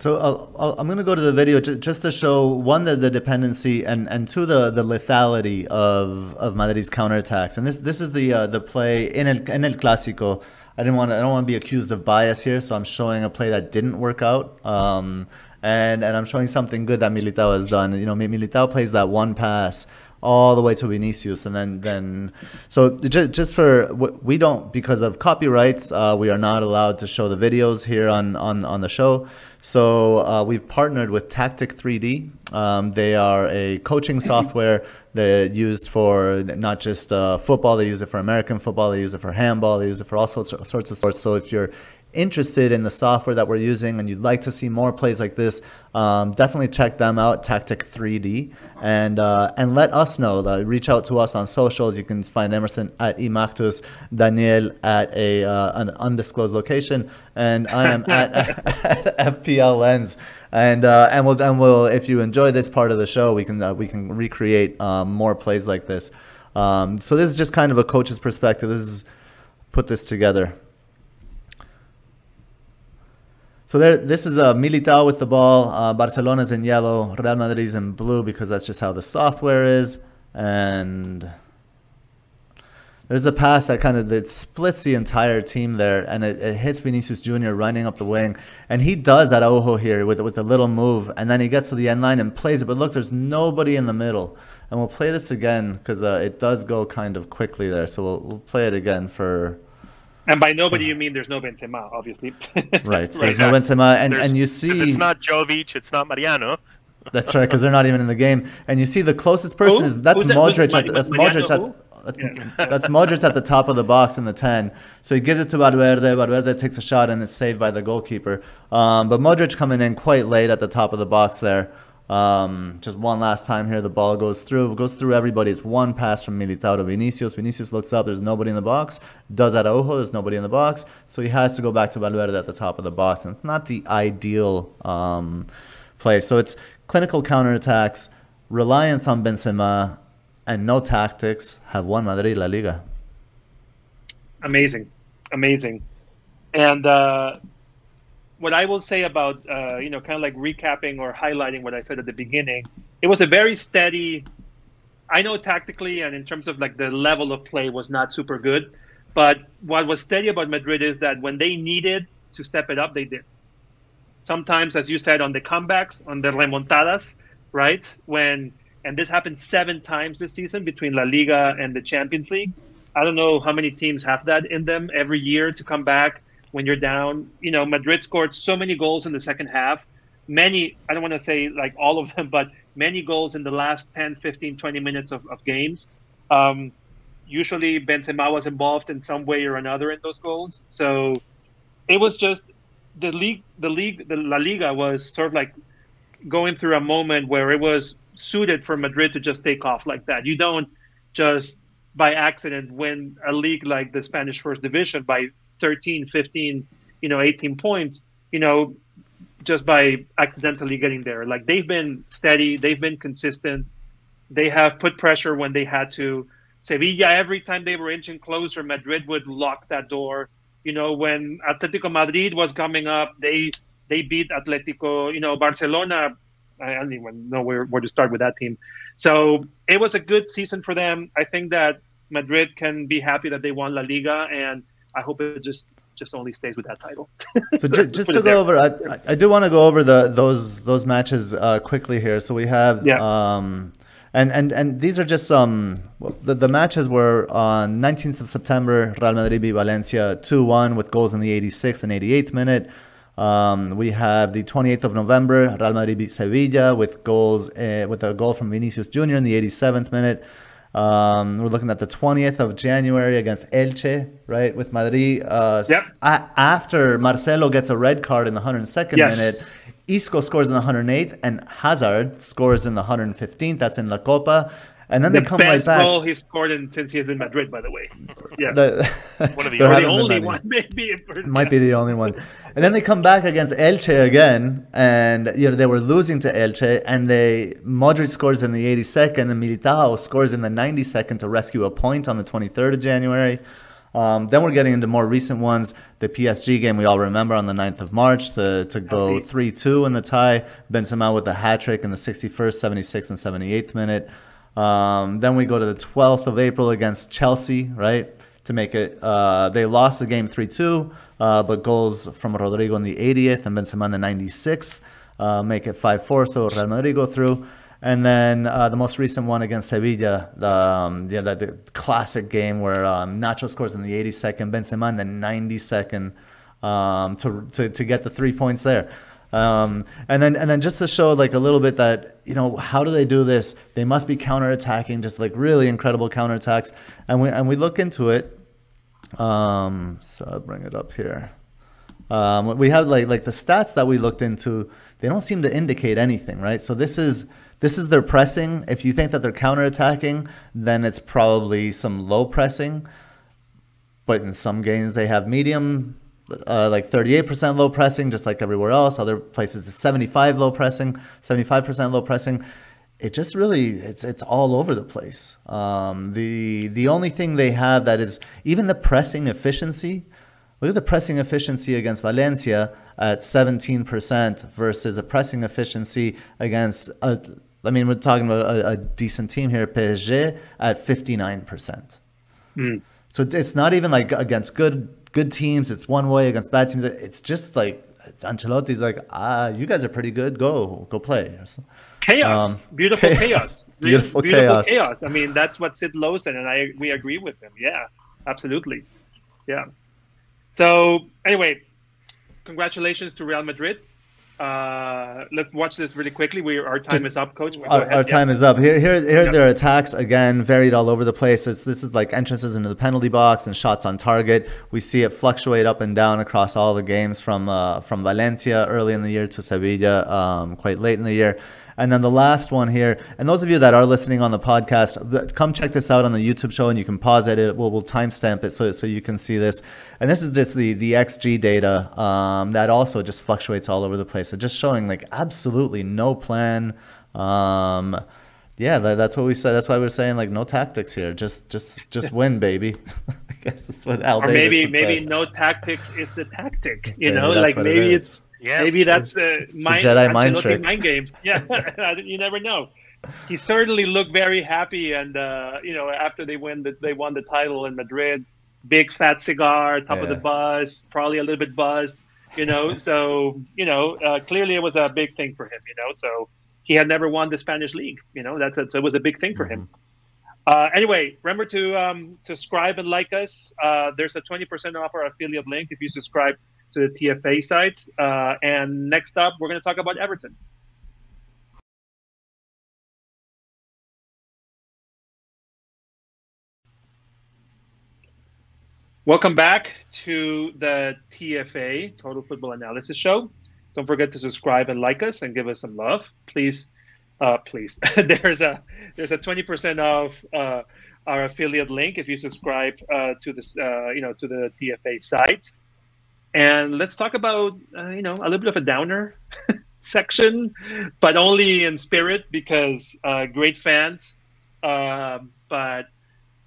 So i am going to go to the video just to show one the, the dependency and, and two the, the lethality of of Madrid's counterattacks. And this this is the uh, the play in el, in el clásico I didn't want to, I don't want to be accused of bias here, so I'm showing a play that didn't work out. Um, and and I'm showing something good that Militao has done. You know, Militao plays that one pass all the way to Vinicius, and then then so just, just for we don't because of copyrights, uh, we are not allowed to show the videos here on on on the show. So uh, we've partnered with Tactic 3D. Um, they are a coaching software that used for not just uh, football. They use it for American football. They use it for handball. They use it for all sorts of, sorts of sports. So if you're interested in the software that we're using and you'd like to see more plays like this, um, definitely check them out, Tactic 3D, and uh, and let us know. Uh, reach out to us on socials. You can find Emerson at Imactus, Daniel at a uh, an undisclosed location, and I am at, at FPL Lens. And uh, and we'll and we'll if you enjoy this part of the show, we can uh, we can recreate um, more plays like this. Um, so this is just kind of a coach's perspective. This is put this together. So there, this is a Militao with the ball. Uh, Barcelona's in yellow. Real Madrid's in blue because that's just how the software is. And there's a pass that kind of that splits the entire team there, and it, it, hits Vinicius Jr. running up the wing, and he does Araujo here with with a little move, and then he gets to the end line and plays it. But look, there's nobody in the middle, and we'll play this again because uh, it does go kind of quickly there. So we'll, we'll play it again for And by nobody, you mean there's no Benzema, obviously. right. There's no Benzema, and, There's- and you see it's not Jovic, it's not Mariano. that's right because they're not even in the game, and you see the closest person Who? is that's Who's that? Modric. Who's At, that's Mariano Modric at. That's, Yeah. that's Modric at the top of the box in the 10. So he gives it to Valverde. Valverde takes a shot and it's saved by the goalkeeper. Um, but Modric coming in quite late at the top of the box there. Um, just one last time here, the ball goes through, goes through everybody. It's one pass from Militao to Vinicius. Vinicius looks up, there's nobody in the box. Does Araujo, there's nobody in the box. So he has to go back to Valverde at the top of the box. And it's not the ideal um, play. So it's clinical counterattacks, reliance on Benzema, and no tactics have won Madrid La Liga. amazing, amazing. And uh, what I will say about uh, you know kind of like recapping or highlighting what I said at the beginning, it was a very steady. I know tactically and in terms of like the level of play was not super good, but what was steady about Madrid is that when they needed to step it up, they did. Sometimes, as you said, on the comebacks, on the remontadas, right? When and this happened seven times this season between La Liga and the Champions League. I don't know how many teams have that in them every year to come back when you're down. You know, Madrid scored so many goals in the second half. Many, I don't want to say like all of them, but many goals in the last 10, 15, 20 minutes of, of games. Um, usually Benzema was involved in some way or another in those goals. So it was just the league, the league, the La Liga was sort of like going through a moment where it was suited for Madrid to just take off like that. You don't just by accident win a league like the Spanish First Division by 13, 15, you know, 18 points, you know, just by accidentally getting there. Like they've been steady, they've been consistent. They have put pressure when they had to. Sevilla, every time they were inching closer, Madrid would lock that door. You know, when Atletico Madrid was coming up, they they beat Atletico. You know, Barcelona. I don't even know where, where to start with that team. So it was a good season for them. I think that Madrid can be happy that they won La Liga, and I hope it just just only stays with that title. So ju- just to go there. over, I, I do want to go over the those those matches uh, quickly here. So we have, Yeah. um, and and and these are just um the the matches were on 19th of September. Real Madrid beat Valencia 2-1 with goals in the 86th and 88th minute. Um, we have the 28th of November. Real Madrid beat Sevilla with goals uh, with a goal from Vinicius Junior in the 87th minute. Um, we're looking at the 20th of January against Elche, right, with Madrid. Uh, Yep. a- after Marcelo gets a red card in the 102nd Yes. minute, Isco scores in the 108th, and Hazard scores in the 115th. That's in La Copa. And then the they come right back. goal he scored in since he is in Madrid, by the way. Yeah, The- One of the the only one, maybe. Might be the only one. And then they come back against Elche again, and you know they were losing to Elche, and they Modric scores in the 82nd, and Militao scores in the 92nd to rescue a point on the 23rd of January. Um, then we're getting into more recent ones. The PSG game we all remember on the 9th of March to, to go 3 2 in the tie. Benzema with the hat trick in the 61st, 76th, and 78th minute. Um, then we go to the 12th of April against Chelsea, right? To make it, uh, they lost the game 3 2, uh, but goals from Rodrigo in the 80th and Benzema in the 96th uh, make it 5 4. So Real Madrid go through. And then uh, the most recent one against Sevilla, the, um, yeah, the, the classic game where um, Nacho scores in the 82nd, Benzema in the 92nd um, to, to to get the three points there. Um, and then and then just to show like a little bit that you know how do they do this? They must be counterattacking, just like really incredible counterattacks. And we and we look into it. Um, so I'll bring it up here. Um, we have like like the stats that we looked into. They don't seem to indicate anything, right? So this is this is their pressing. If you think that they're counterattacking, then it's probably some low pressing. But in some games they have medium, uh, like 38% low pressing, just like everywhere else. Other places it's 75 low pressing, 75% low pressing. It just really it's it's all over the place. Um, the the only thing they have that is even the pressing efficiency. Look at the pressing efficiency against Valencia at 17% versus a pressing efficiency against, a, I mean, we're talking about a, a decent team here, PSG, at 59%. So it's not even like against good good teams. It's one way against bad teams. It's just like Ancelotti's like, ah, you guys are pretty good. Go go play. chaos, Um, beautiful chaos. chaos, Beautiful beautiful chaos. chaos. I mean, that's what Sid Lowe said, and I we agree with him. Yeah, absolutely. Yeah. So anyway, congratulations to Real Madrid. Uh, let's watch this really quickly. We our time Just- is up, Coach. Our, ahead. our Yeah. time is up. Here, here, here. Yeah. There are attacks again, varied all over the place. It's, this is like entrances into the penalty box and shots on target. We see it fluctuate up and down across all the games from uh, from Valencia early in the year to Sevilla um, quite late in the year. And then the last one here, and those of you that are listening on the podcast, come check this out on the YouTube show, and you can pause it. It will we'll timestamp it so so you can see this. And this is just the the XG data um, that also just fluctuates all over the place. So just showing like absolutely no plan. Um, yeah, that, that's what we said. That's why we're saying like no tactics here. Just just just win, baby. I guess that's what Al or Davis maybe maybe no tactics is the tactic. You Maybe know, like what it maybe it's Yeah. maybe that's the the Jedi mind trick. mind games. Yeah, you never know. He certainly looked very happy, and uh, you know, after they win, the, they won the title in Madrid. Big fat cigar, top of the Yeah. buzz, probably a little bit buzzed. You know, so you know, uh, clearly it was a big thing for him. You know, so he had never won the Spanish league. You know, that's a, so it was a big thing for him. Uh, anyway, remember to um, subscribe and like us. Uh, there's a 20% off our affiliate link if you subscribe to the TFA site. Uh, and next up, we're going to talk about Everton. Welcome back to the TFA Total Football Analysis Show. Don't forget to subscribe and like us and give us some love, please. Uh, please, there's a there's a 20% off uh, our affiliate link if you subscribe uh, to this uh, you know to the TFA site. And let's talk about uh, you know a little bit of a downer section, but only in spirit because uh, great fans. Um but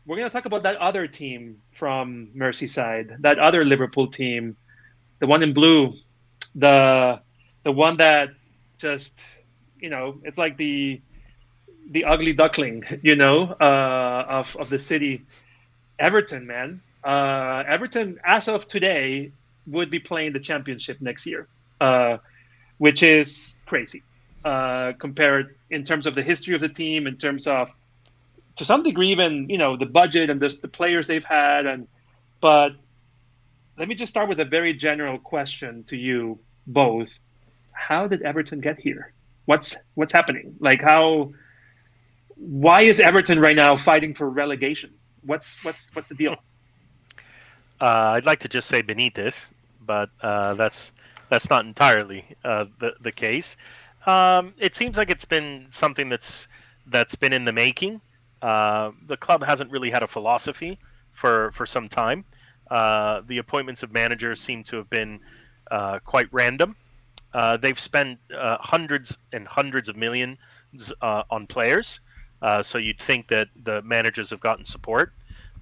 we're going to talk about that other team from Merseyside, that other Liverpool team, the one in blue, the the one that just you know it's like the the ugly duckling, you know, uh, of of the city. Everton, man, uh, Everton, as of today, would be playing the championship next year, uh, which is crazy uh, compared in terms of the history of the team, in terms of to some degree even you know the budget and the, the players they've had. And but let me just start with a very general question to you both. How did everton get here? What's what's happening? Like how why is everton right now fighting for relegation? What's what's what's the deal? Uh, I'd like to just say Benitez, but uh, that's that's not entirely uh, the the case. Um, it seems like it's been something that's that's been in the making. Uh, the club hasn't really had a philosophy for for some time. Uh, the appointments of managers seem to have been uh, quite random. Uh, they've spent hundreds and hundreds of millions on players, so you'd think that the managers have gotten support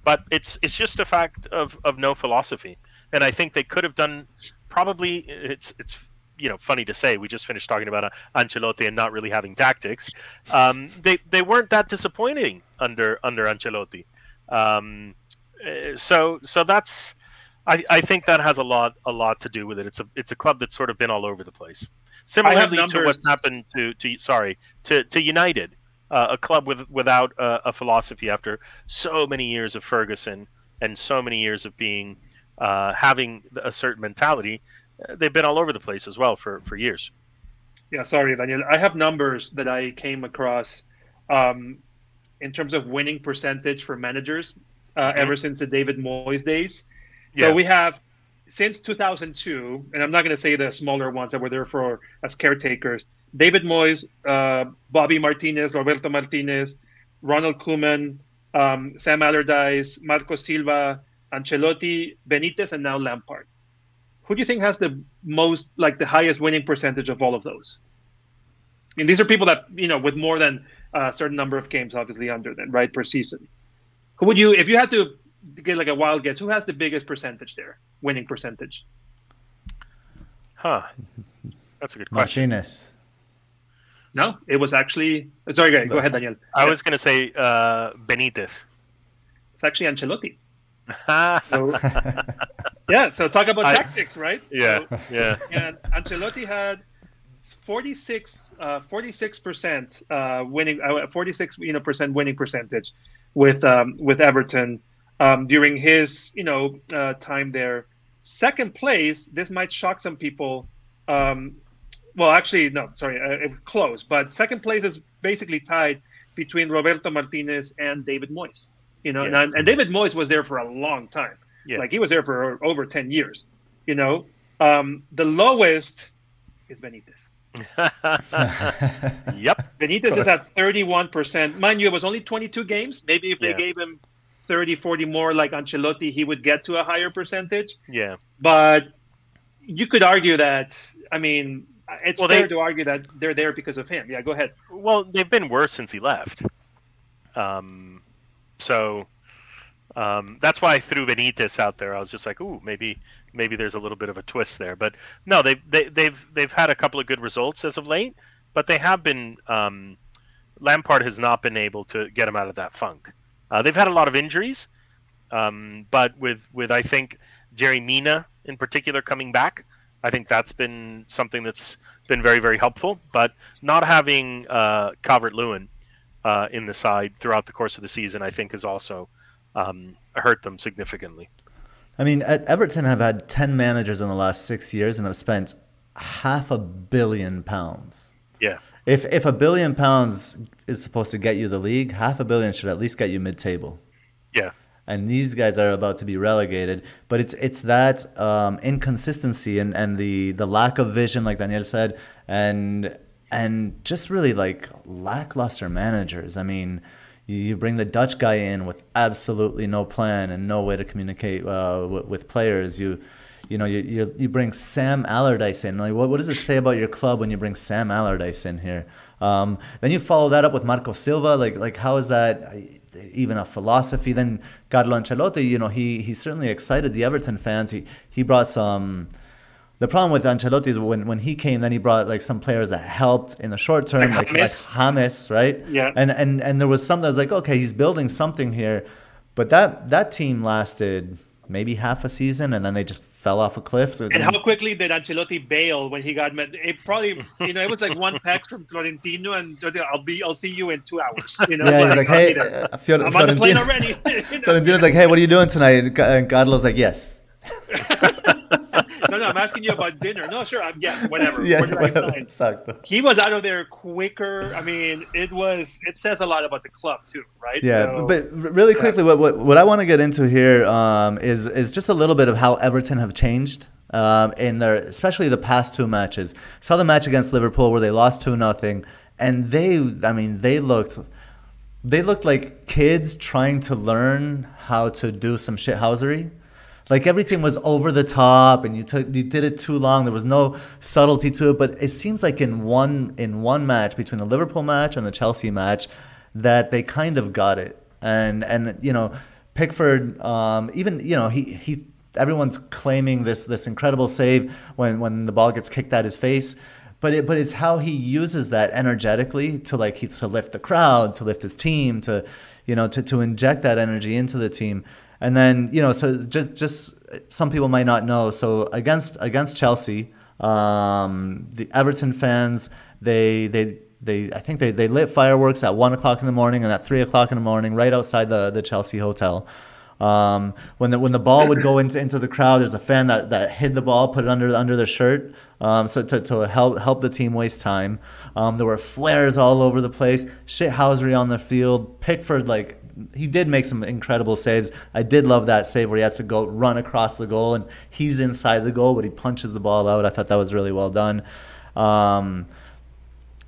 but it's it's just a fact of, of no philosophy. And I think they could have done probably it's it's you know funny to say we just finished talking about uh, Ancelotti and not really having tactics. Um, they they weren't that disappointing under under Ancelotti. Um, eh, so so that's I, I think that has a lot a lot to do with it. It's a it's a club that's sort of been all over the place. Similarly to what happened to, to sorry to, to United, uh, a club with without a, a philosophy after so many years of Ferguson and so many years of being uh, having a certain mentality. uh, They've been all over the place as well for, for years. Yeah, sorry, Daniel. I have numbers that I came across um, in terms of winning percentage for managers uh, Mhm. ever since the David Moyes days. Yeah. So we have since 2002, and I'm not going to say the smaller ones that were there for as caretakers. David Moyes, uh, Bobby Martinez, Roberto Martinez, Ronald Koeman, um, Sam Allardyce, Marco Silva, Ancelotti, Benitez, and now Lampard. Who do you think has the most, like the highest winning percentage of all of those? And these are people that you know with more than a certain number of games, obviously under them, right, per season. Who would you, if you had to get like a wild guess, who has the biggest percentage there, winning percentage? Huh. That's a good question. Martinez. No, it was actually. Sorry, go- go ahead, Daniel. I was going to say uh, Benitez. It's actually Ancelotti. So, yeah. So talk about I- tactics, right? yeah, So, yeah. and Ancelotti had 46 percent uh, winning, uh, 46 you know percent winning percentage with um, with Everton um, during his you know uh, time there. Second place, this might shock some people. Um, well, actually, no, sorry, uh, close. But second place is basically tied between Roberto Martinez and David Moyes. You know, yeah. and, and, David Moyes was there for a long time. Yeah. Like he was there for over ten years. You know, um, the lowest is Benitez. yep. Benitez is at 31%. Mind you, it was only 22 games. Maybe if they yeah. gave him 30, 40 more like Ancelotti, he would get to a higher percentage. Yeah. But you could argue that, I mean, it's well, fair they, to argue that they're there because of him. Yeah, go ahead. Well, they've been worse since he left. Um, so um, that's why I threw Benitez out there. I was just like, ooh, maybe maybe there's a little bit of a twist there. But no, they, they they've they've had a couple of good results as of late, but they have been um, Lampard has not been able to get him out of that funk. Uh, they've had a lot of injuries, um, but with with I think Yerry Mina in particular coming back, I think that's been something that's been very very helpful. But not having uh, Calvert Lewin uh, in the side throughout the course of the season, I think, has also um, hurt them significantly. I mean, Everton have had 10 managers in the last six years and have spent half a billion pounds. Yeah. If, if a billion pounds is supposed to get you the league, half a billion should at least get you mid table. Yeah. And these guys are about to be relegated. But it's it's that um, inconsistency and, and the, the lack of vision, like Daniel said, and and just really like lackluster managers. I mean, you bring the Dutch guy in with absolutely no plan and no way to communicate uh, with, with, players. You, you know, you, you, you bring Sam Allardyce in. Like, what, what does it say about your club when you bring Sam Allardyce in here? Um, then you follow that up with Marco Silva. Like, like how is that even a philosophy? Then Carlo Ancelotti, you know, he he certainly excited the Everton fans. He he brought some the problem with Ancelotti is when, when he came, then he brought like some players that helped in the short term, like, like, James, like James right? Yeah. And and and there was some that was like, okay, he's building something here, but that that team lasted maybe half a season, and then they just fell off a cliff. So and how quickly did Ancelotti bail when he got met? It probably, you know, it was like one text from Florentino, and I'll be, I'll see you in two hours. You know, yeah, he's like, hey, uh, I'm on the plane already. Florentino's like, hey, what are you doing tonight? And Carlos like, yes. no, no, I'm asking you about dinner. No, sure, I'm yeah, whatever. yeah, whatever. Exactly. He was out of there quicker. I mean, it was. It says a lot about the club too, right? Yeah, so, but really quickly, what, what what I want to get into here um, is is just a little bit of how Everton have changed. Um, in their, especially the past two matches, saw the match against Liverpool where they lost two nothing, and they, I mean, they looked, they looked like kids trying to learn how to do some shithousery like everything was over the top and you took you did it too long. There was no subtlety to it but it seems like in one in one match between the liverpool match and the chelsea match that they kind of got it. And and you know pickford um, even you know he he everyone's claiming this this incredible save when when the ball gets kicked at his face. But it, but it's how he uses that energetically to like he, to lift the crowd, to lift his team, to you know to, to inject that energy into the team. And then you know, so just just some people might not know. So against against Chelsea, um, the Everton fans they they they I think they, they lit fireworks at one o'clock in the morning and at three o'clock in the morning right outside the, the Chelsea hotel. Um, when the when the ball would go into, into the crowd, there's a fan that, that hid the ball, put it under under their shirt, um, so to, to help help the team waste time. Um, there were flares all over the place, shithousery on the field. Pickford like he did make some incredible saves. I did love that save where he has to go run across the goal and he's inside the goal, but he punches the ball out. I thought that was really well done. Um,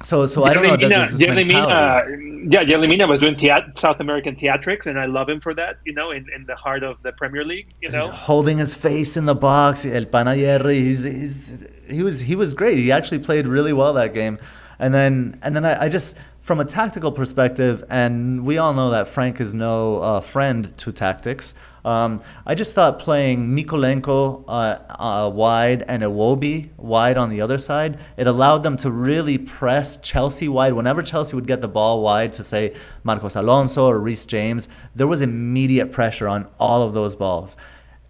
so, so I don't know. That Mina, yeah, Yerry Mina was doing theat- South American theatrics, and I love him for that. You know, in, in the heart of the Premier League. You know, he's holding his face in the box. El Panayerri, he's, he's he was he was great. He actually played really well that game, and then and then I, I just from a tactical perspective, and we all know that Frank is no uh, friend to tactics. Um, I just thought playing Mykolenko uh, uh, wide and Iwobi wide on the other side, it allowed them to really press Chelsea wide. Whenever Chelsea would get the ball wide to say Marcos Alonso or Reece James, there was immediate pressure on all of those balls.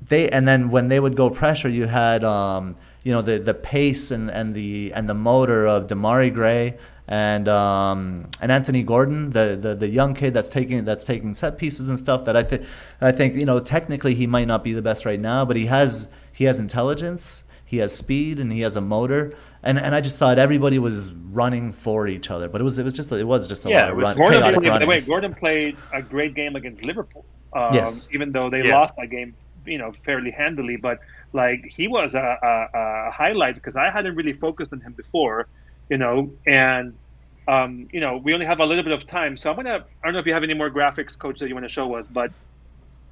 They and then when they would go pressure, you had um, you know the the pace and, and the and the motor of Demarai Gray and um, and Anthony Gordon, the, the the young kid that's taking that's taking set pieces and stuff. That I think I think you know technically he might not be the best right now, but he has he has intelligence, he has speed, and he has a motor. And, and I just thought everybody was running for each other, but it was it was just it was just a Yeah, lot of run, Gordon, chaotic played, by the running. way, Gordon played a great game against Liverpool. Um, Yes. Even though they Yeah. lost that game, you know, fairly handily, but like he was a, a, a highlight because I hadn't really focused on him before, you know, and um, you know we only have a little bit of time, so I'm gonna. I don't know if you have any more graphics, coach, that you want to show us, but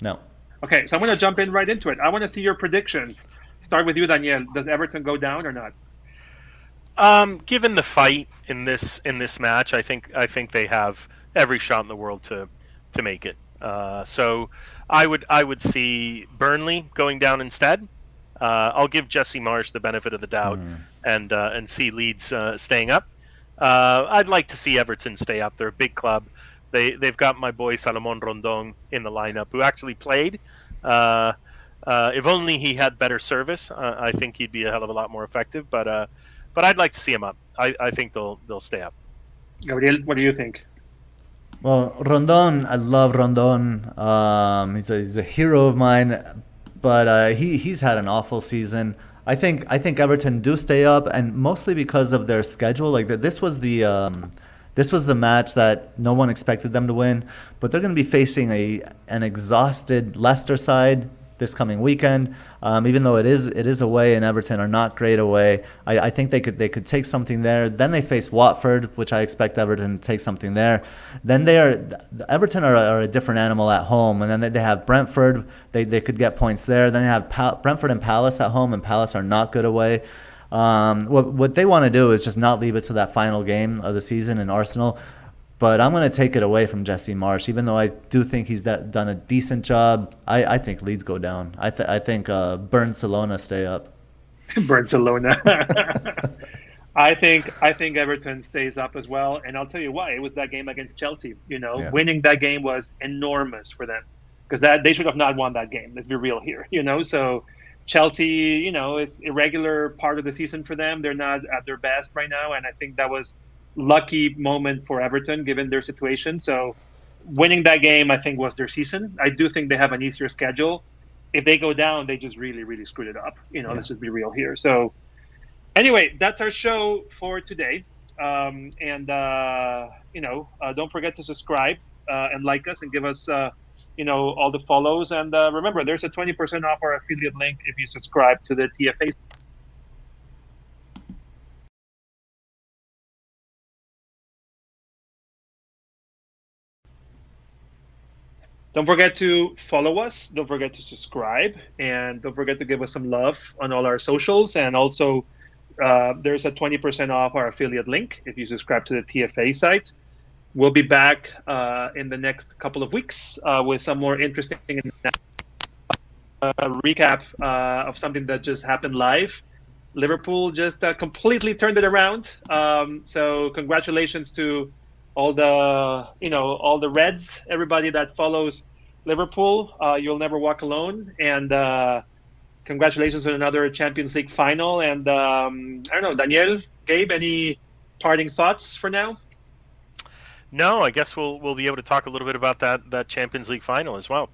No, okay, so I'm gonna jump in right into it. I want to see your predictions. Start with you, Daniel. Does Everton go down or not? Um, given the fight in this in this match, I think I think they have every shot in the world to to make it. Uh, so I would I would see Burnley going down instead. Uh, I'll give Jesse Marsh the benefit of the doubt and uh, and see Leeds uh, staying up. Uh, I'd like to see Everton stay up. They're a big club. They they've got my boy Salomon Rondon in the lineup, who actually played. Uh, uh, if only he had better service, uh, I think he'd be a hell of a lot more effective. But uh, but I'd like to see him up. I, I think they'll they'll stay up. Gabriel, what do you think? Well, Rondon, I love Rondon. Um, he's a he's a hero of mine, but uh, he he's had an awful season. I think I think Everton do stay up, and mostly because of their schedule. Like this was the um, this was the match that no one expected them to win, but they're going to be facing a an exhausted Leicester side this coming weekend. Um, even though it is it is away and Everton are not great away, I, I think they could they could take something there. Then they face Watford, which I expect Everton to take something there. Then they are Everton are, are a different animal at home, and then they, they have Brentford. They, they could get points there. Then they have Brentford and Palace at home, and Palace are not good away. Um, what what they want to do is just not leave it to that final game of the season in Arsenal. But I'm going to take it away from Jesse Marsh, even though I do think he's that, done a decent job. I, I think Leeds go down. I, th- I think uh, Barcelona stay up. Barcelona. I think I think Everton stays up as well, and I'll tell you why. It was that game against Chelsea. You know, Yeah. winning that game was enormous for them because that they should have not won that game. Let's be real here. You know, so Chelsea, you know, it's irregular part of the season for them. They're not at their best right now, and I think that was lucky moment for Everton given their situation. So winning that game, I think, was their season. I do think they have an easier schedule. If they go down, they just really, really screwed it up. You know, let's just be real here. So anyway, that's our show for today. Um, and uh, you know, uh, don't forget to subscribe uh, and like us and give us, uh, you know, all the follows. And uh, remember, there's a 20% off our affiliate link if you subscribe to the TFA. Don't forget to follow us. Don't forget to subscribe, and don't forget to give us some love on all our socials. And also, uh, there's a 20% off our affiliate link if you subscribe to the TFA site. We'll be back uh, in the next couple of weeks uh, with some more interesting uh, recap uh, of something that just happened live. Liverpool just uh, completely turned it around. Um, so congratulations to all the you know all the Reds, everybody that follows Liverpool. Uh, you'll never walk alone, and uh, congratulations on another Champions League final. And um, I don't know, Daniel, Gabe, any parting thoughts for now? No, I guess we'll we'll be able to talk a little bit about that that Champions League final as well.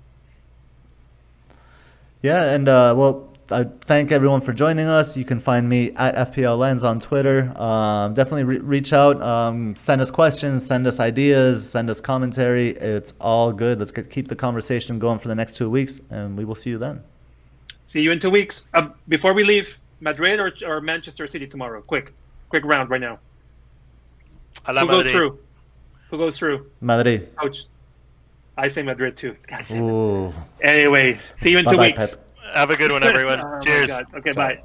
Yeah, and uh, well, I thank everyone for joining us. You can find me at FPL Lens on Twitter. Um, definitely re- reach out, um, send us questions, send us ideas, send us commentary. It's all good. Let's get, keep the conversation going for the next two weeks, and we will see you then. See you in two weeks. Uh, before we leave, Madrid or, or Manchester City tomorrow? Quick, quick round right now. A la Who goes through? Who goes through? Madrid. Coach. I say Madrid too. God. Ooh. Anyway, see you in Bye two bye, weeks. Pep. Have a good one, everyone. Oh Cheers. God. Okay, Ciao. bye.